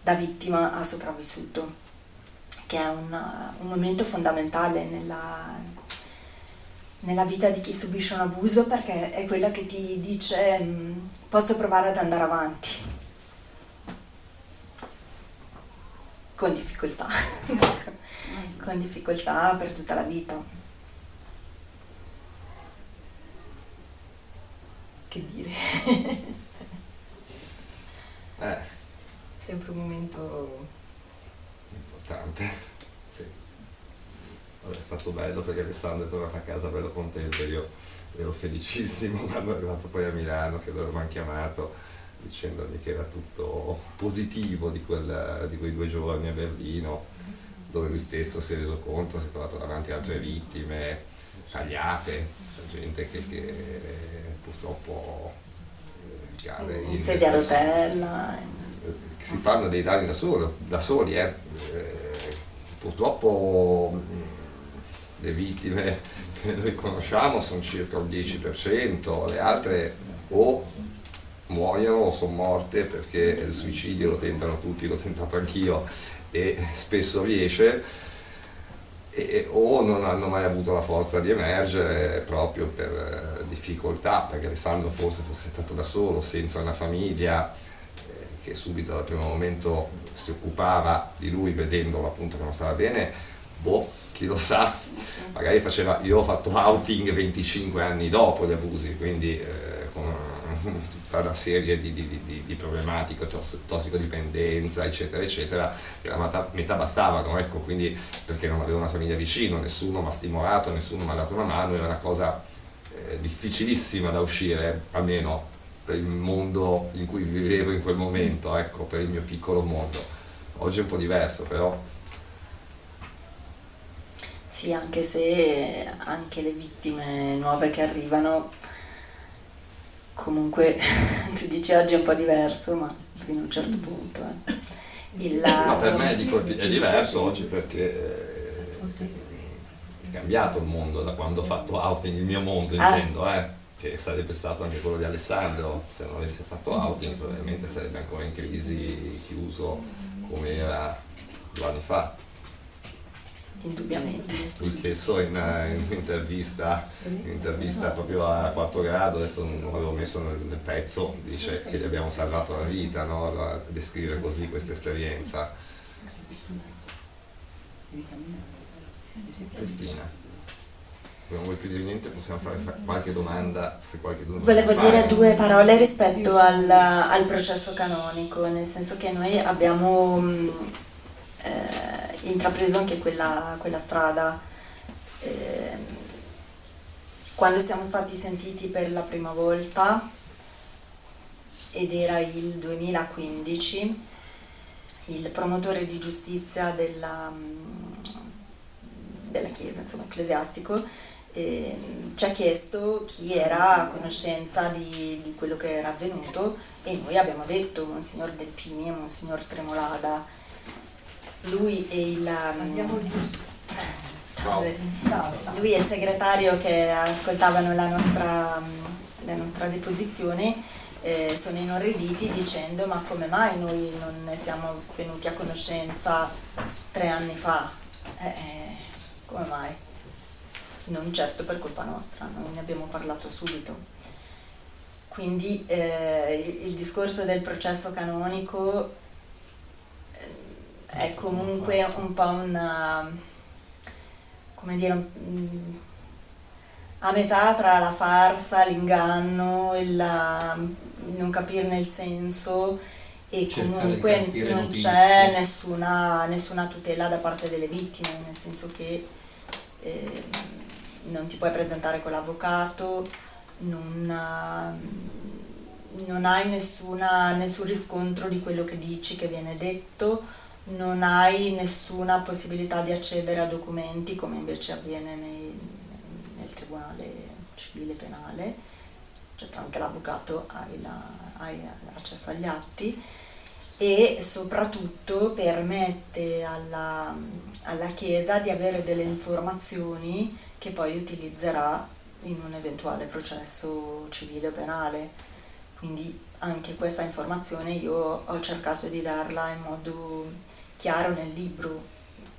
da vittima a sopravvissuto, che è un, un momento fondamentale nella, nella vita di chi subisce un abuso perché è quella che ti dice mm, posso provare ad andare avanti. Con difficoltà, con difficoltà per tutta la vita. Che dire? Eh, Sempre un momento importante. Sì. Vabbè, è stato bello perché Alessandro è tornato a casa bello contento, io ero felicissimo quando è arrivato poi a Milano che loro mi hanno chiamato dicendogli che era tutto positivo di, quel- di quei due giorni a Berlino, dove lui stesso si è reso conto, si è trovato davanti a altre vittime tagliate, c'è gente che, che purtroppo eh, cade In sedia a rotella. che si fanno dei danni da, solo- da soli. eh. Eh, purtroppo le vittime che noi conosciamo sono circa il 10%, le altre o muoiono o sono morte perché il suicidio lo tentano tutti, l'ho tentato anch'io e spesso riesce e- o non hanno mai avuto la forza di emergere proprio per eh, difficoltà, perché Alessandro forse fosse stato da solo, senza una famiglia che subito dal primo momento si occupava di lui vedendolo appunto che non stava bene, boh, chi lo sa, magari faceva, io ho fatto outing 25 anni dopo gli abusi, quindi eh, con tutta una serie di, di- di- di problematiche, tos- tossicodipendenza, eccetera, eccetera, che la metà, metà bastavano, ecco, quindi perché non avevo una famiglia vicino, nessuno mi ha stimolato, nessuno mi ha dato una mano, era una cosa eh, difficilissima da uscire, almeno per il mondo in cui vivevo in quel momento, ecco, per il mio piccolo mondo. Oggi è un po' diverso, però Sì, anche se anche le vittime nuove che arrivano, comunque tu dici oggi è un po' diverso, ma fino a un certo punto. eh. Il, Ma per me dico, è diverso oggi perché eh, è cambiato il mondo da quando ho fatto outing, il mio mondo Ah. intendo, eh, che sarebbe stato anche quello di Alessandro, se non avesse fatto outing probabilmente sarebbe ancora in crisi, chiuso come era due anni fa. indubbiamente. Lui stesso in, eh, in intervista, in intervista proprio a quarto grado, adesso non l'avevo messo nel, nel pezzo, dice che gli abbiamo salvato la vita, no? a descrivere così questa esperienza. Cristina, se non vuoi più dire niente possiamo fare fa- qualche domanda, se qualche domanda Volevo dire due parole rispetto al, al processo canonico, nel senso che noi abbiamo mh, eh, intrapreso anche quella, quella strada. Ehm, quando siamo stati sentiti per la prima volta, ed era il 2015, il promotore di giustizia della, mh, della Chiesa, insomma, ecclesiastico, ehm, ci ha chiesto chi era a conoscenza di, di quello che era avvenuto e noi abbiamo detto Monsignor Delpini e Monsignor Tremolada. Lui e il... Salve. Lui e il segretario che ascoltavano la nostra, la nostra deposizione eh, sono inorriditi dicendo ma come mai noi non ne siamo venuti a conoscenza tre anni fa? Eh, eh, come mai? Non certo per colpa nostra, noi ne abbiamo parlato subito. Quindi eh, il, discorso del processo canonico eh, è comunque un po' una come dire, mm, a metà tra la farsa, l'inganno, il, la- non capirne il senso e Cercare comunque non c'è nessuna, nessuna tutela da parte delle vittime, nel senso che eh, non ti puoi presentare con l'avvocato, non, ah, non hai nessuna- nessun riscontro di quello che dici, che viene detto, non hai nessuna possibilità di accedere a documenti come invece avviene nei- nel tribunale civile penale, cioè tramite l'avvocato hai, la- hai accesso agli atti e soprattutto permette alla, alla Chiesa di avere delle informazioni che poi utilizzerà in un eventuale processo civile o penale. Quindi anche questa informazione io ho cercato di darla in modo chiaro nel libro,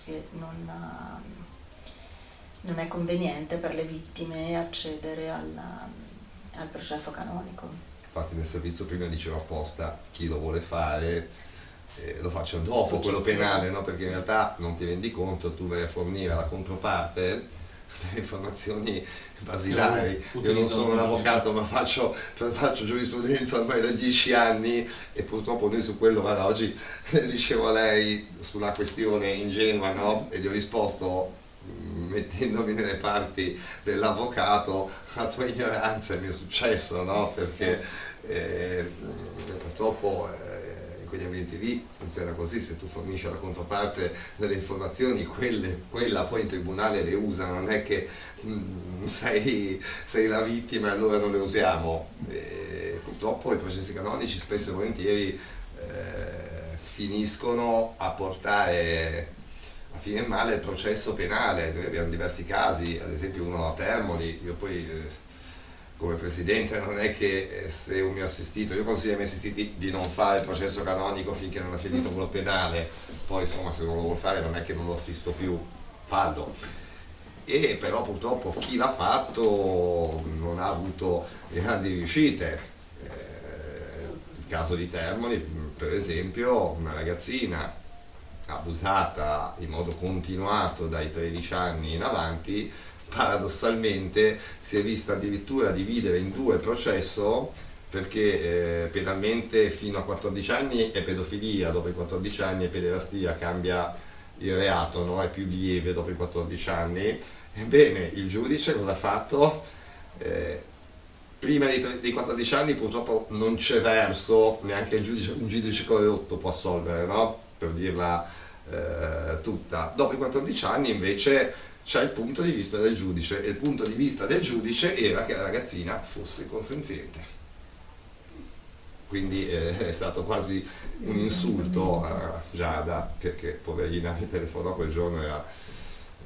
che non, non è conveniente per le vittime accedere alla- al processo canonico. Infatti nel servizio prima dicevo apposta chi lo vuole fare eh, lo faccia dopo quello penale, no? perché in realtà non ti rendi conto, tu vai a fornire alla controparte delle informazioni basilari. Io non sono un avvocato ma faccio, faccio giurisprudenza ormai da dieci anni e purtroppo noi su quello, guarda, oggi dicevo a lei sulla questione ingenua no? e gli ho risposto mh, mettendomi nelle parti dell'avvocato, la tua ignoranza è il mio successo, no? Perché eh, mh, purtroppo eh, quegli ambienti lì funziona così, se tu fornisci alla controparte delle informazioni, quelle, quella poi in tribunale le usa, non è che mh, sei, sei la vittima e allora non le usiamo. E purtroppo i processi canonici spesso e volentieri eh, finiscono a portare a fine male il processo penale. Noi abbiamo diversi casi, ad esempio uno a Termoli, io poi eh, come presidente non è che eh, se un mio assistito, io consiglio ai miei assistiti di non fare il processo canonico finché non ha finito quello penale, poi insomma se non lo vuole fare non è che non lo assisto più, fallo. E però purtroppo chi l'ha fatto non ha avuto grandi riuscite. Eh, il caso di Termoli, per esempio, una ragazzina abusata in modo continuato dai 13 anni in avanti, paradossalmente si è vista addirittura dividere in due il processo perché eh, penalmente fino a 14 anni è pedofilia, dopo i 14 anni è pederastia, cambia il reato, no? è più lieve dopo i 14 anni. Ebbene, il giudice cosa ha fatto? Eh, prima dei, dei 14 anni purtroppo non c'è verso, neanche giudice, un giudice corrotto può assolvere, no? per dirla eh, tutta. Dopo i 14 anni invece c'è il punto di vista del giudice e il punto di vista del giudice era che la ragazzina fosse consenziente. Quindi eh, è stato quasi un insulto a Giada, che, che poverina mi telefonò quel giorno, era,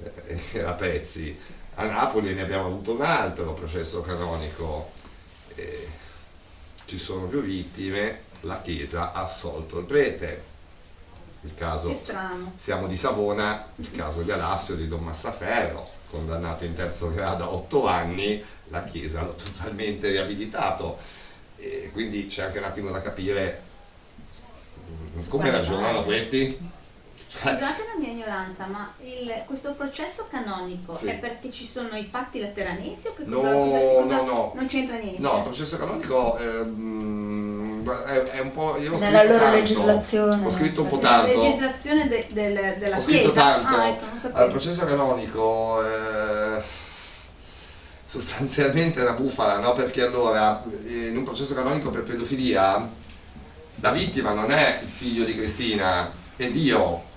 eh, era pezzi. A Napoli ne abbiamo avuto un altro processo canonico, eh, ci sono più vittime, la Chiesa ha assolto il prete. Il caso, siamo di Savona, il caso di Alassio di Don Massaferro, condannato in terzo grado a otto anni, la Chiesa l'ha totalmente riabilitato. E quindi c'è anche un attimo da capire come ragionano questi. Scusate la mia ignoranza, ma il- questo processo canonico Sì. è perché ci sono i patti lateranesi o che No, cosa, cosa- cosa- no, no. non c'entra niente? No, il processo canonico ehm, è, è un po'. Io ho Nella scritto loro tanto, legislazione. Ho scritto un po' La tanto. legislazione de- del- della Ho scritto Chiesa. tanto. Ah, ecco, sapevo. il processo canonico eh, sostanzialmente è una bufala, no? Perché allora eh, in un processo canonico per pedofilia la vittima non è il figlio di Cristina, è Dio.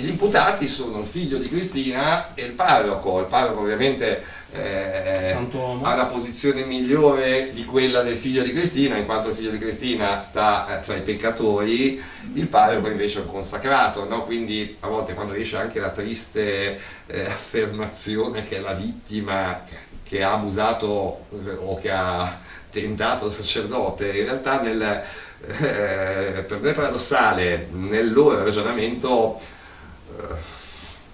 Gli imputati sono il figlio di Cristina e il parroco. Il parroco ovviamente eh, ha una posizione migliore di quella del figlio di Cristina, in quanto il figlio di Cristina sta eh, tra i peccatori, il parroco invece è un consacrato, no? quindi a volte quando esce anche la triste eh, affermazione che è la vittima che ha abusato eh, o che ha tentato il sacerdote, in realtà nel, eh, per me è paradossale, nel loro ragionamento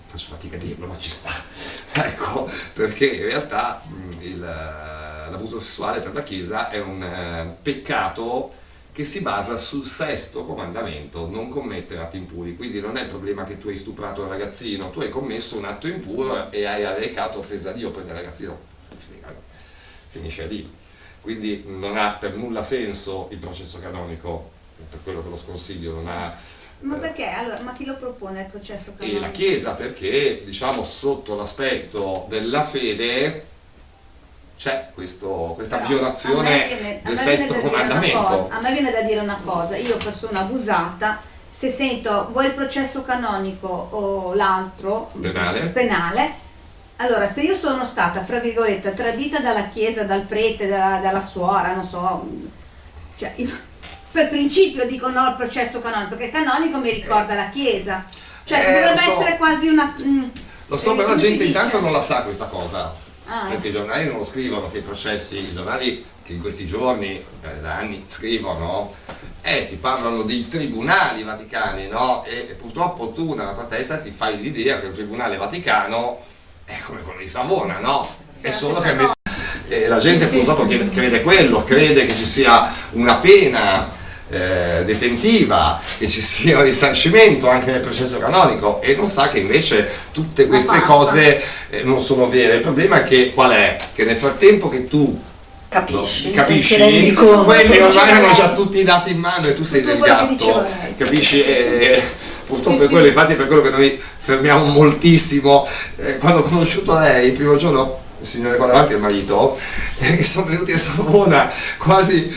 faccio fatica a dirlo, ma ci sta. Ecco, perché in realtà il, eh, l'abuso sessuale per la Chiesa è un eh, peccato che si basa sul sesto comandamento, non commettere atti impuri. Quindi non è il problema che tu hai stuprato un ragazzino, tu hai commesso un atto impuro e hai arrecato offesa a Dio, poi il ragazzino finisce a Dio. Quindi non ha per nulla senso il processo canonico, per quello che lo sconsiglio, non ha Ma perché? Allora, ma chi lo propone il processo canonico? e la Chiesa perché diciamo sotto l'aspetto della fede c'è questo- questa Però, violazione viene- del sesto comandamento. cosa, A me viene da dire una cosa, io persona abusata, se sento vuoi il processo canonico o l'altro Penale. penale, allora se io sono stata, fra virgolette, tradita dalla chiesa, dal prete, dalla, dalla suora, non so, cioè, io- per principio dico no al processo canonico, perché canonico mi ricorda la chiesa. Cioè Eh, dovrebbe so. essere quasi una... mm, Lo so, eh, però la gente intanto non la sa questa cosa. Ah, Perché i giornali non lo scrivono, che i processi, i giornali che in questi giorni, eh, da anni, scrivono, eh, ti parlano dei tribunali vaticani, no? E, e purtroppo tu nella tua testa ti fai l'idea che il tribunale vaticano è come quello di Savona, no? È solo che ha messo... E la gente purtroppo crede quello, crede che ci sia una pena eh, detentiva, che ci sia un risarcimento anche nel processo canonico e non sa che invece tutte queste cose eh, non sono vere. Il problema è che qual è? Che nel frattempo che tu Capisci? capisci, Ti rendi conto. quelli ormai hanno già tutti i dati in mano e tu sei del gatto, capisci? E Purtroppo Sì, è quello, sì. infatti è per quello che noi fermiamo moltissimo. Eh, quando ho conosciuto lei, il primo giorno, il signore qua davanti è il marito, eh, che sono venuti a Savona, quasi,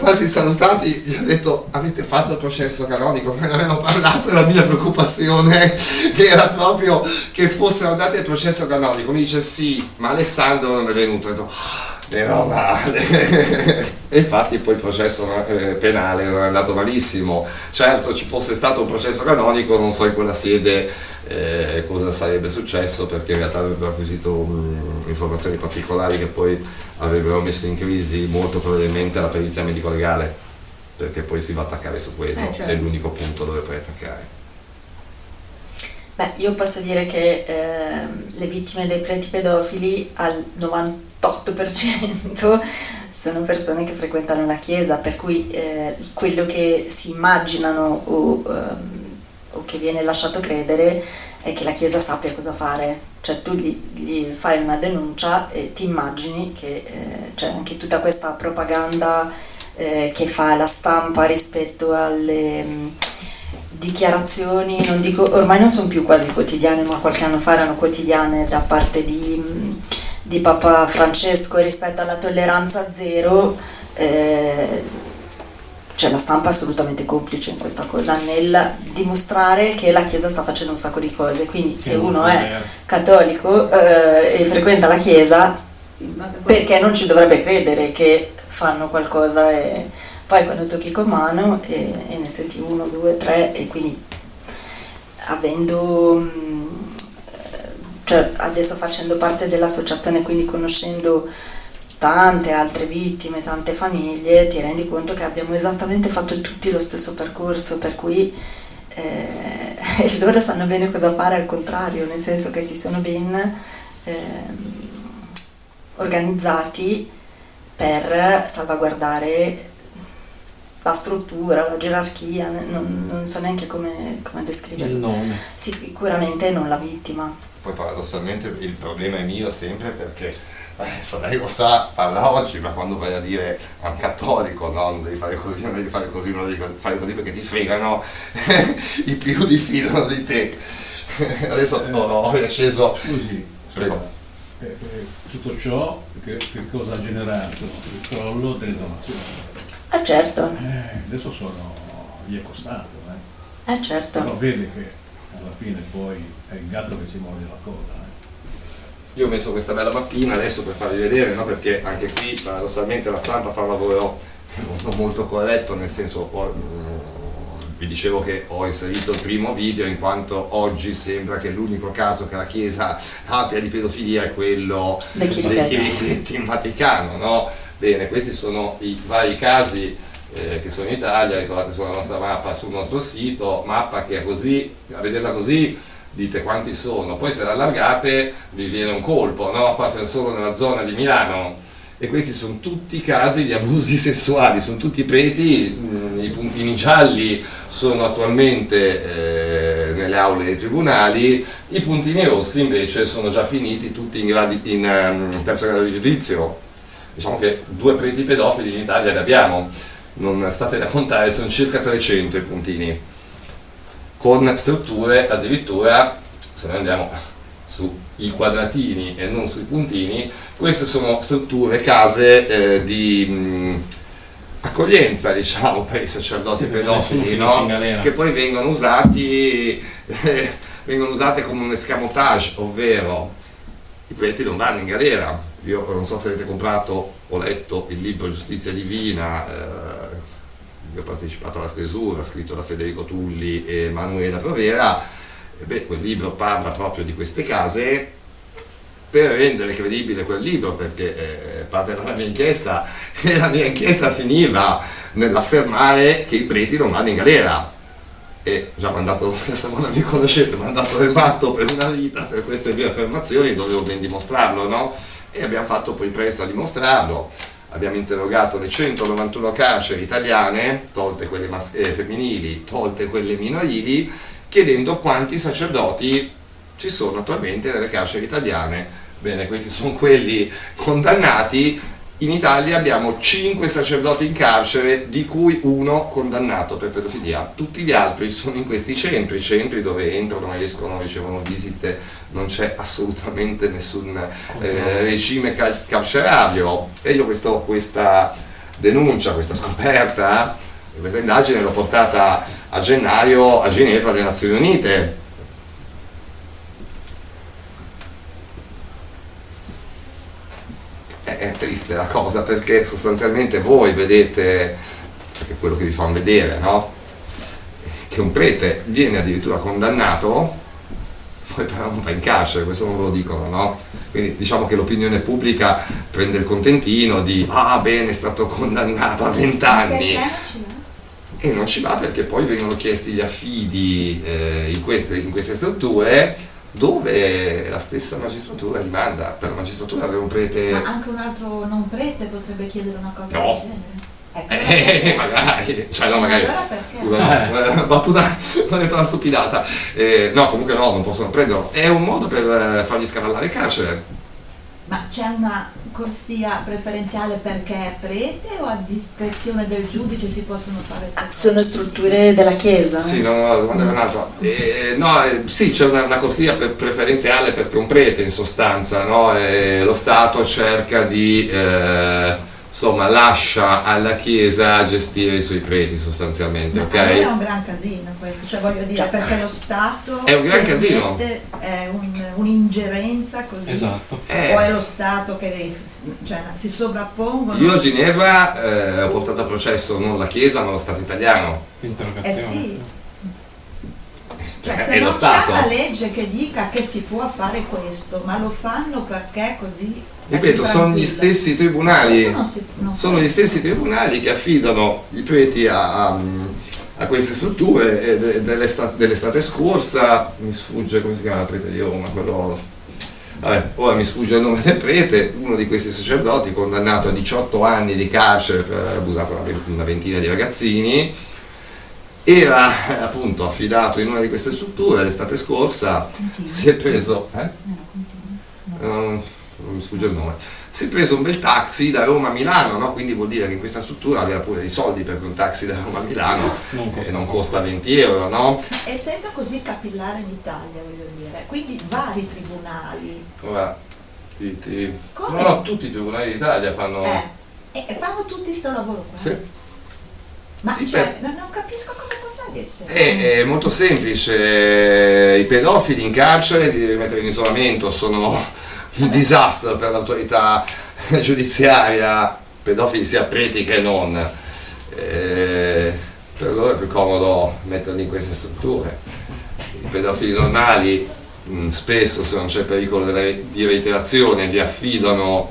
quasi salutati, gli ho detto avete fatto il processo canonico, me ne avevano parlato e la mia preoccupazione che era proprio che fossero andati al processo canonico. Mi dice sì, ma Alessandro non è venuto. Ho detto, meno male. e infatti poi il processo eh, penale non è andato malissimo. Certo ci fosse stato un processo canonico, non so in quella sede eh, cosa sarebbe successo perché in realtà avrebbero acquisito mh, informazioni particolari che poi avrebbero messo in crisi molto probabilmente la perizia medico-legale perché poi si va a attaccare su quello, Eh, certo. è l'unico punto dove puoi attaccare. Beh, io posso dire che ehm, le vittime dei preti pedofili al 98% sono persone che frequentano la chiesa, per cui eh, quello che si immaginano o, ehm, o che viene lasciato credere è che la chiesa sappia cosa fare. Cioè tu gli, gli fai una denuncia e ti immagini che eh, c'è anche tutta questa propaganda eh, che fa la stampa rispetto alle... mh, dichiarazioni, non dico, ormai non sono più quasi quotidiane, ma qualche anno fa erano quotidiane da parte di, mh, di Papa Francesco rispetto alla tolleranza zero. eh, cioè la stampa è assolutamente complice in questa cosa, nel dimostrare che la Chiesa sta facendo un sacco di cose. Quindi se uno è cattolico eh, e frequenta la Chiesa, perché non ci dovrebbe credere che fanno qualcosa e poi quando tocchi con mano e, e ne senti uno, due, tre e quindi avendo eh, cioè adesso facendo parte dell'associazione quindi conoscendo tante altre vittime, tante famiglie, ti rendi conto che abbiamo esattamente fatto tutti lo stesso percorso, per cui eh, loro sanno bene cosa fare al contrario, nel senso che si sono ben ehm, organizzati per salvaguardare la struttura, la gerarchia, non, non so neanche come, come descriverlo. Il nome. Sicuramente non la vittima. Poi paradossalmente il problema è mio sempre perché adesso lei lo sa, parla oggi, ma quando vai a dire a un cattolico no, non devi fare così, non devi fare così, non devi fare così perché ti fregano, i più diffidano di te. Adesso no, no, ho sceso. Scusi, Prego. eh, eh, tutto ciò che, che cosa ha generato? Il crollo delle donazioni. Ah certo, Eh, adesso sono, gli è costato, eh. eh certo. però vede che alla fine poi è il gatto che si morde la coda. eh. Io ho messo questa bella mappina adesso per farvi vedere, no? perché anche qui paradossalmente la stampa fa un lavoro non molto corretto, nel senso mm, vi dicevo che ho inserito il primo video in quanto oggi sembra che l'unico caso che la Chiesa abbia di pedofilia è quello Dei dei in Vaticano. No? Bene, questi sono i vari casi eh, che sono in Italia, li trovate sulla nostra mappa, sul nostro sito, mappa che è così, a vederla così dite quanti sono, poi se la allargate vi viene un colpo, no? Qua siamo solo nella zona di Milano e questi sono tutti casi di abusi sessuali, sono tutti preti, mh, i puntini gialli sono attualmente eh, nelle aule dei tribunali, i puntini rossi invece sono già finiti tutti in, gradi- in ehm, terzo grado di giudizio. Diciamo che due preti pedofili in Italia ne abbiamo, non state da contare, sono circa 300 i puntini con strutture addirittura, se noi andiamo sui quadratini e non sui puntini, queste sono strutture, case eh, di mh, accoglienza diciamo per i sacerdoti Sì, pedofili, no? che poi vengono usati, eh, vengono usate come un escamotage, ovvero i preti non vanno in galera. Io non so se avete comprato o letto il libro Giustizia Divina, eh, io ho partecipato alla stesura, scritto da Federico Tulli e Manuela Provera, e beh, quel libro parla proprio di queste case per rendere credibile quel libro, perché eh, parte della mia inchiesta, e la mia inchiesta finiva nell'affermare che i preti non vanno in galera. E già mandato, se non mi conoscete, mandato del matto per una vita per queste mie affermazioni, dovevo ben dimostrarlo, no? E abbiamo fatto poi presto a dimostrarlo. Abbiamo interrogato le 191 carceri italiane, tolte quelle mas- eh, femminili, tolte quelle minorili, chiedendo quanti sacerdoti ci sono attualmente nelle carceri italiane. Bene, questi sono quelli condannati in Italia abbiamo 5 sacerdoti in carcere, di cui uno condannato per pedofilia. Tutti gli altri sono in questi centri, centri dove entrano, escono, ricevono visite, non c'è assolutamente nessun eh, regime car- carcerario. E io questo- questa denuncia, questa scoperta, questa indagine l'ho portata a gennaio a Ginevra alle Nazioni Unite. È, triste la cosa perché sostanzialmente voi vedete, perché è quello che vi fanno vedere, no? Che un prete viene addirittura condannato, poi però non va in carcere, questo non ve lo dicono, no? Quindi diciamo che l'opinione pubblica prende il contentino di ah bene è stato condannato a 20 anni e non ci va perché poi vengono chiesti gli affidi eh, in, queste, in queste strutture dove la stessa magistratura rimanda per la magistratura avere un prete Ma anche un altro non prete potrebbe chiedere una cosa No. del genere. Ecco, Eh, magari, cioè no, magari. Allora perché? Scusa, no, eh, battuta, ho detto una stupidata. Eh, no, comunque no, non possono prenderlo. È un modo per eh, fargli scavallare il carcere. Ma c'è una corsia preferenziale perché è prete o a discrezione del giudice si possono fare queste cose? Sono strutture della Chiesa. Sì, no, no, la domanda era un'altra. Eh, no, eh, sì, c'è una, una corsia pre- preferenziale perché un prete in sostanza, no? Eh, lo Stato cerca di, eh, insomma, lascia alla Chiesa gestire i suoi preti sostanzialmente, ok? Allora è un gran casino questo, cioè voglio dire, perché lo Stato È un gran casino. È un- un'ingerenza così. Esatto. O Eh. è lo Stato che cioè, si sovrappongono. Io a Ginevra eh, ho portato a processo non la Chiesa ma lo Stato italiano. Eh sì. Cioè, Eh, se non c'è una legge che dica che si può fare questo, ma lo fanno perché così. Ripeto, sono gli stessi tribunali, si- sono gli stessi tribunali che affidano i preti a, a- a queste strutture de- dell'estate, dell'estate scorsa, mi sfugge come si chiama il prete di Roma, quello, vabbè, ora mi sfugge il nome del prete, uno di questi sacerdoti condannato a 18 anni di carcere per aver abusato una ve- una ventina di ragazzini, era appunto affidato in una di queste strutture l'estate scorsa, si è preso... eh? non, non mi sfugge il nome, si è preso un bel taxi da Roma a Milano, no? quindi vuol dire che in questa struttura aveva pure i soldi perché un taxi da Roma a Milano non costa, non costa 20 euro, no? Essendo così capillare in Italia, voglio dire, quindi vari tribunali Ora, ti, ti... Come? No, no, tutti i tribunali d'Italia fanno... eh, e, e fanno tutti sto lavoro qua. Sì. Ma Sì, cioè, per- non, non capisco come possa essere. È, è molto semplice, i pedofili in carcere li devi mettere in isolamento, sono un disastro per l'autorità giudiziaria, pedofili sia preti che non. Eh, per loro è più comodo metterli in queste strutture. I pedofili normali mh, spesso se non c'è pericolo di reiterazione li affidano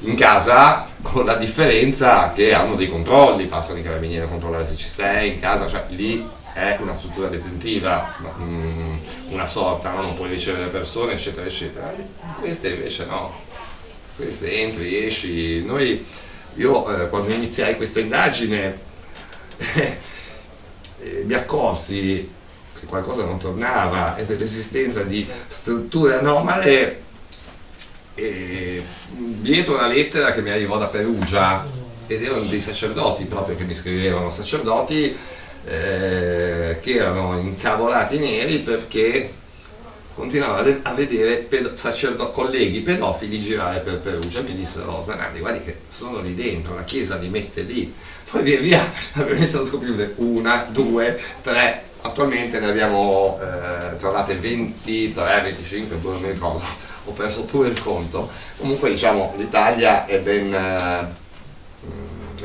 in casa con la differenza che hanno dei controlli, passano i carabinieri a controllare se ci sei in casa, cioè lì è una struttura detentiva, mm, una sorta, no? non puoi ricevere persone, eccetera, eccetera. Queste invece no, queste entri, esci. Noi, io eh, quando iniziai questa indagine eh, mi accorsi che qualcosa non tornava e dell'esistenza di strutture anomale dietro una lettera che mi arrivò da Perugia ed erano dei sacerdoti proprio che mi scrivevano, sacerdoti eh, che erano incavolati neri perché continuavano a, de- a vedere pedo- sacerdo- colleghi pedofili girare per Perugia. Mi dissero "Oh, Zanardi guardi che sono lì dentro, la chiesa li mette lì. Poi via via abbiamo iniziato a scoprire una, due, tre. Attualmente ne abbiamo eh, trovate 23, 25, boh, non mi ricordo. Ho perso pure il conto. Comunque diciamo l'Italia è ben eh,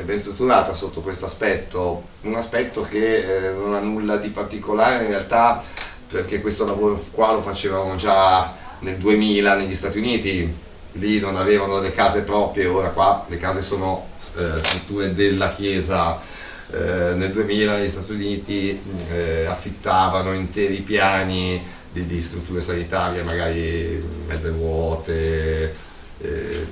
è ben strutturata sotto questo aspetto, un aspetto che eh, non ha nulla di particolare in realtà perché questo lavoro qua lo facevano già nel 2000 negli Stati Uniti, lì non avevano le case proprie, ora qua le case sono eh, strutture della Chiesa. Eh, nel 2000 negli Stati Uniti eh, affittavano interi piani di, di strutture sanitarie, magari mezze vuote, eh,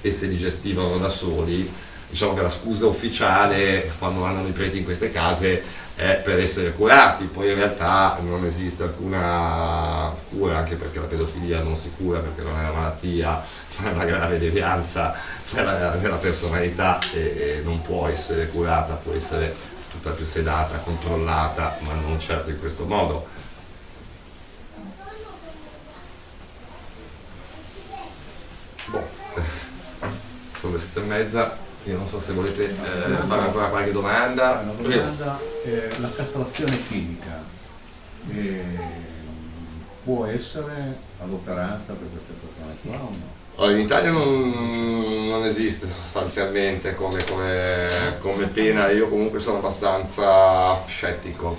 e se li gestivano da soli diciamo che la scusa ufficiale quando vanno i preti in queste case è per essere curati, poi in realtà non esiste alcuna cura, anche perché la pedofilia non si cura perché non è una malattia, ma è una grave devianza nella, nella personalità e, e non può essere curata, può essere tutta più sedata, controllata, ma non certo in questo modo. Boh, sono le sette e mezza, io non so se volete eh, fare ancora qualche domanda. Una domanda, eh, la castrazione chimica eh, può essere adoperata per queste persone qua o no? Allora, in Italia non, non esiste sostanzialmente come, come- come pena, io comunque sono abbastanza scettico.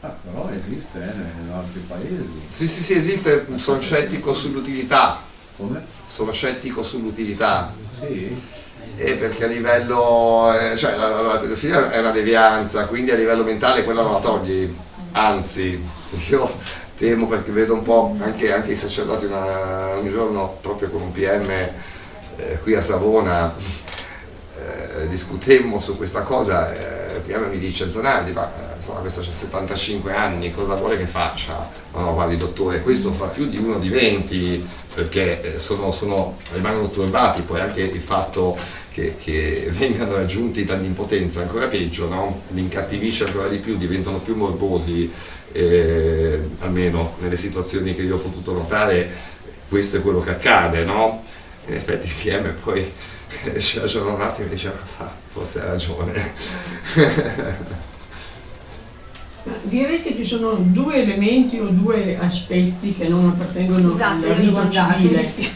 Ah, però esiste eh, in altri paesi. Sì, sì, sì, esiste, sono scettico sull'utilità. Come? Sono scettico sull'utilità. Sì. Eh, perché a livello, eh, cioè la, la pedofilia è una devianza, quindi a livello mentale quella non la togli, anzi, io temo perché vedo un po' anche, anche i sacerdoti una- un giorno proprio con un PM eh, qui a Savona eh, discutemmo su questa cosa, eh, il PM mi dice Zanardi, ma insomma, questo ha 75 anni, cosa vuole che faccia? No, no, guardi dottore, questo fa più di uno di 20 perché eh, sono, sono- rimangono turbati, poi anche il fatto che, che vengano raggiunti dall'impotenza ancora peggio, no? li incattivisce ancora di più, diventano più morbosi, eh, almeno nelle situazioni che io ho potuto notare, questo è quello che accade, no? In effetti il PM poi ci ragiona un attimo e dice, "Ma sa, forse ha ragione. Direi che ci sono due elementi o due aspetti che non appartengono Scusate, al io devo rito andare, mi civile.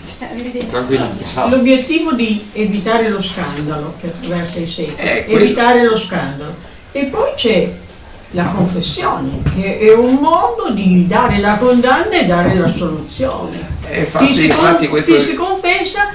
L'obiettivo di evitare lo scandalo che attraversa i secoli, Eh, evitare lo scandalo. E poi c'è la confessione, che è un modo di dare la condanna e dare la soluzione. E infatti- chi si, con- questo- chi si confessa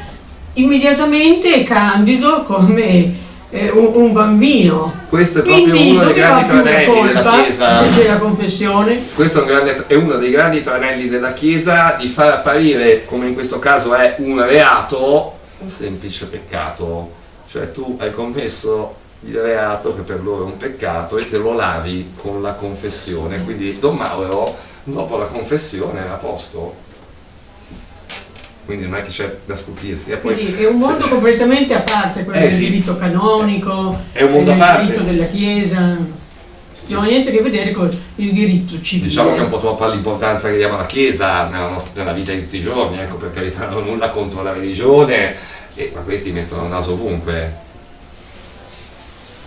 immediatamente è candido come eh, un, un bambino. Questo è proprio Quindi uno dei grandi tranelli della? Chiesa. Se c'è la confessione. Questo è, un grande- è uno dei grandi tranelli della Chiesa di far apparire, come in questo caso è un reato, un semplice peccato. Cioè tu hai commesso il reato che per loro è un peccato e te lo lavi con la confessione. Quindi Don Mauro, dopo la confessione, era a posto. Quindi non è che c'è da stupirsi. Poi, Quindi è un mondo completamente a parte quello Eh, del sì. diritto canonico, È un mondo del a parte. diritto della Chiesa. Non ha niente a che vedere con il diritto civile. Diciamo che è un po' troppa l'importanza che diamo alla Chiesa nella, nostra, nella vita di tutti i giorni, ecco per carità non ho nulla contro la religione, eh, ma questi mettono il naso ovunque.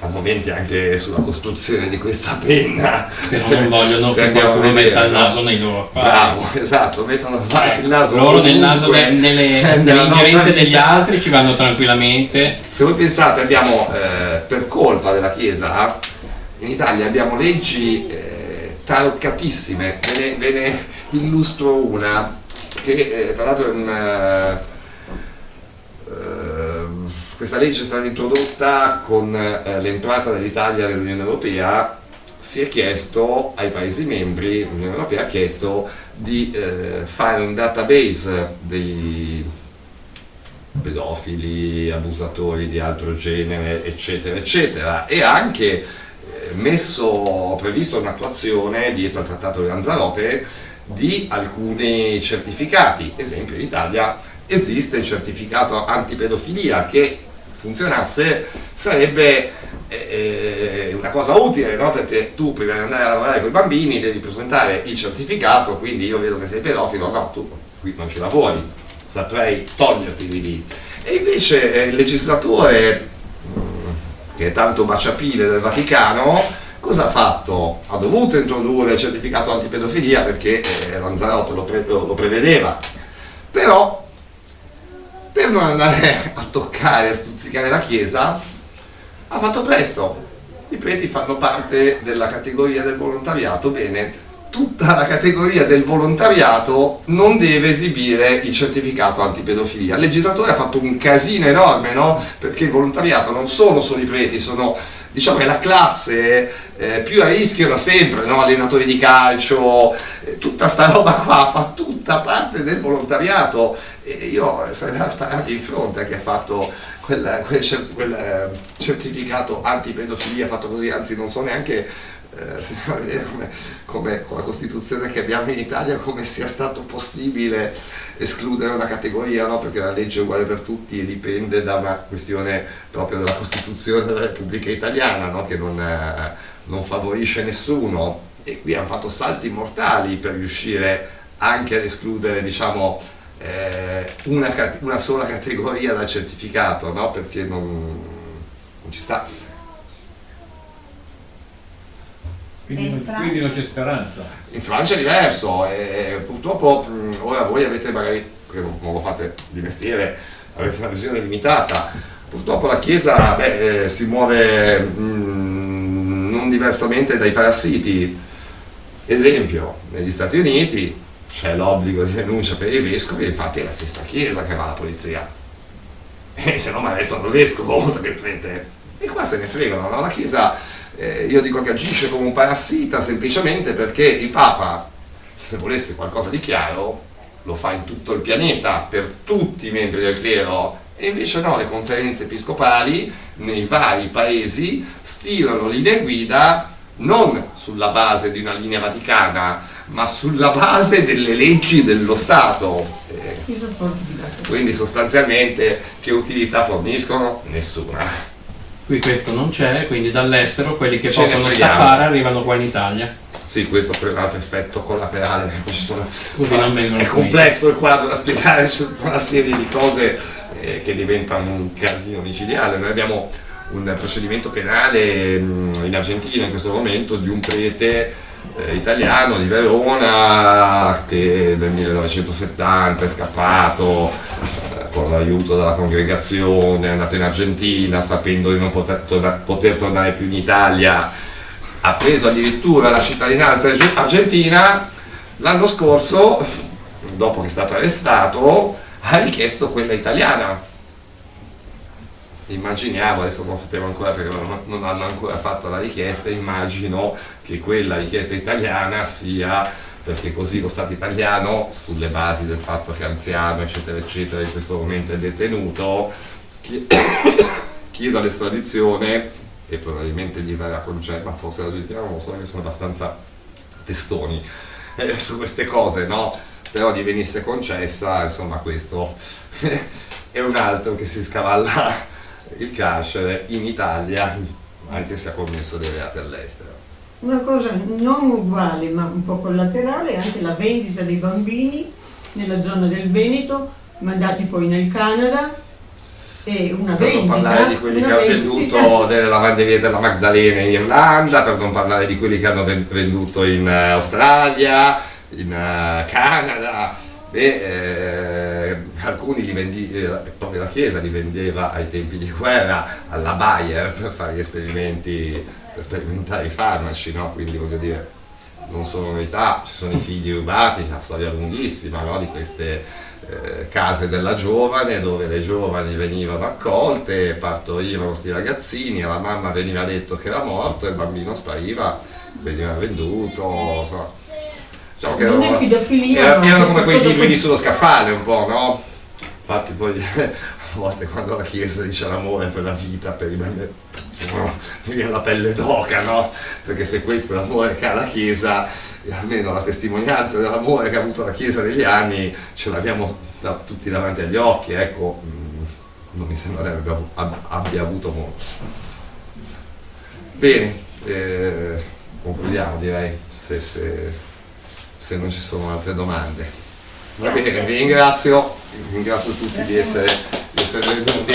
A momenti anche sulla costruzione di questa penna. Che non vogliono che qualcuno metta il naso nei loro affari. Bravo, esatto, mettono il naso Loro nel naso de- nelle, nelle ingerenze degli altri ci vanno tranquillamente. Se voi pensate abbiamo, eh, per colpa della Chiesa, in Italia abbiamo leggi eh, taroccatissime, ve ne, ve ne illustro una, che eh, tra l'altro è un, eh, ehm, questa legge è stata introdotta con eh, l'entrata dell'Italia nell'Unione Europea, si è chiesto ai Paesi membri, l'Unione Europea ha chiesto di eh, fare un database dei pedofili, abusatori di altro genere, eccetera, eccetera, e anche eh, messo, previsto un'attuazione dietro al Trattato di Lanzarote di alcuni certificati. Esempio, in Italia esiste il certificato antipedofilia che funzionasse sarebbe eh, una cosa utile, no? perché tu prima di andare a lavorare con i bambini devi presentare il certificato, quindi io vedo che sei pedofilo, no, tu qui non ci lavori, saprei toglierti di lì. E invece eh, il legislatore, mm, che è tanto baciapile del Vaticano, cosa ha fatto? Ha dovuto introdurre il certificato antipedofilia perché eh, Lanzarote lo, pre- lo prevedeva, però per non andare a toccare, a stuzzicare la Chiesa, ha fatto presto. I preti fanno parte della categoria del volontariato, bene, tutta la categoria del volontariato non deve esibire il certificato antipedofilia. Il legislatore ha fatto un casino enorme, no? Perché il volontariato non solo sono i preti, sono diciamo è la classe eh, più a rischio da sempre, no? allenatori di calcio, eh, tutta sta roba qua fa tutta parte del volontariato E io sarei a sparargli in fronte a chi ha fatto quel, quel quel, eh, certificato antipedofilia fatto così, anzi non so neanche eh, se come, come con la Costituzione che abbiamo in Italia come sia stato possibile escludere una categoria, no? perché la legge è uguale per tutti e dipende da una questione proprio della Costituzione della Repubblica Italiana, no? che non, eh, non favorisce nessuno. E qui hanno fatto salti mortali per riuscire anche ad escludere diciamo, eh, una, una sola categoria dal certificato, no? perché non, non ci sta. Quindi, in non, quindi non c'è speranza. In Francia è diverso e purtroppo mh, ora voi avete magari, che non non lo fate di mestiere, avete una visione limitata. Purtroppo la Chiesa beh, eh, si muove mh, non diversamente dai parassiti. Esempio, negli Stati Uniti c'è l'obbligo di denuncia per i vescovi, infatti è la stessa Chiesa che va alla polizia. E se no mi arrestano il vescovo oltre che il prete. E qua se ne fregano, no? La Chiesa, eh, io dico che agisce come un parassita semplicemente perché il Papa, se volesse qualcosa di chiaro, lo fa in tutto il pianeta, per tutti i membri del clero, e invece no, le conferenze episcopali nei vari paesi stilano linee guida non sulla base di una linea vaticana, ma sulla base delle leggi dello Stato. Quindi sostanzialmente che utilità forniscono? Nessuna. Qui questo non c'è, quindi dall'estero quelli che Ce possono scappare arrivano qua in Italia. Sì, questo per un altro effetto collaterale. Sono- Così non vengono è qui. complesso il quadro da spiegare, c'è tutta una serie di cose eh, che diventano un casino micidiale. Noi abbiamo un procedimento penale mh, in Argentina in questo momento di un prete italiano di Verona che nel 1970 è scappato eh, con l'aiuto della congregazione, è andato in Argentina sapendo di non poter, torna- poter tornare più in Italia, ha preso addirittura la cittadinanza arge- argentina, l'anno scorso, dopo che è stato arrestato, ha richiesto quella italiana. Immaginiamo, adesso non sappiamo ancora perché non, hanno ancora fatto la richiesta, immagino che quella richiesta italiana sia perché così lo Stato italiano, sulle basi del fatto che anziano, eccetera, eccetera, in questo momento è detenuto, chi- chieda l'estradizione e probabilmente gli verrà concessa, ma forse l'Argentina non lo so, che sono abbastanza testoni eh, su queste cose, no? Però gli venisse concessa, insomma questo è un altro che si scavalla il carcere in Italia, anche se ha commesso dei reati all'estero. Una cosa non uguale ma un po' collaterale è anche la vendita dei bambini nella zona del Veneto, mandati poi nel Canada e una Per non vendita. parlare di quelli che hanno venduto delle lavanderie della Magdalena in Irlanda, per non parlare di quelli che hanno ven- venduto in eh, Australia, in eh, Canada. Beh, eh, alcuni li vendi, eh, proprio la Chiesa li vendeva ai tempi di guerra alla Bayer per fare gli esperimenti, per sperimentare i farmaci, no? quindi voglio dire, non sono novità, ci sono i figli rubati, una storia lunghissima no? di queste eh, case della giovane dove le giovani venivano accolte, partorivano sti ragazzini, alla mamma veniva detto che era morto e il bambino spariva, veniva venduto, insomma. Diciamo che Non è erano, erano come di poi- sullo scaffale un po', no? Infatti poi a volte quando la Chiesa dice l'amore per la vita, per i bambini, mi viene la pelle d'oca, no? Perché se questo è l'amore che ha la Chiesa, almeno la testimonianza dell'amore che ha avuto la Chiesa negli anni, ce l'abbiamo da- tutti davanti agli occhi, ecco, mm, non mi sembra che abbia, abbia avuto molto. Bene, eh, concludiamo direi, se, se- se non ci sono altre domande. Va bene, vi ringrazio, ringrazio tutti di essere, di essere venuti.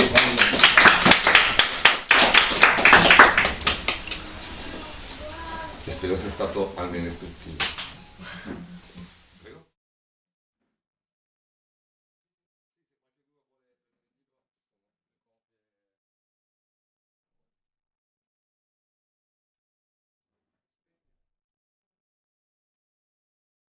E spero sia stato almeno istruttivo.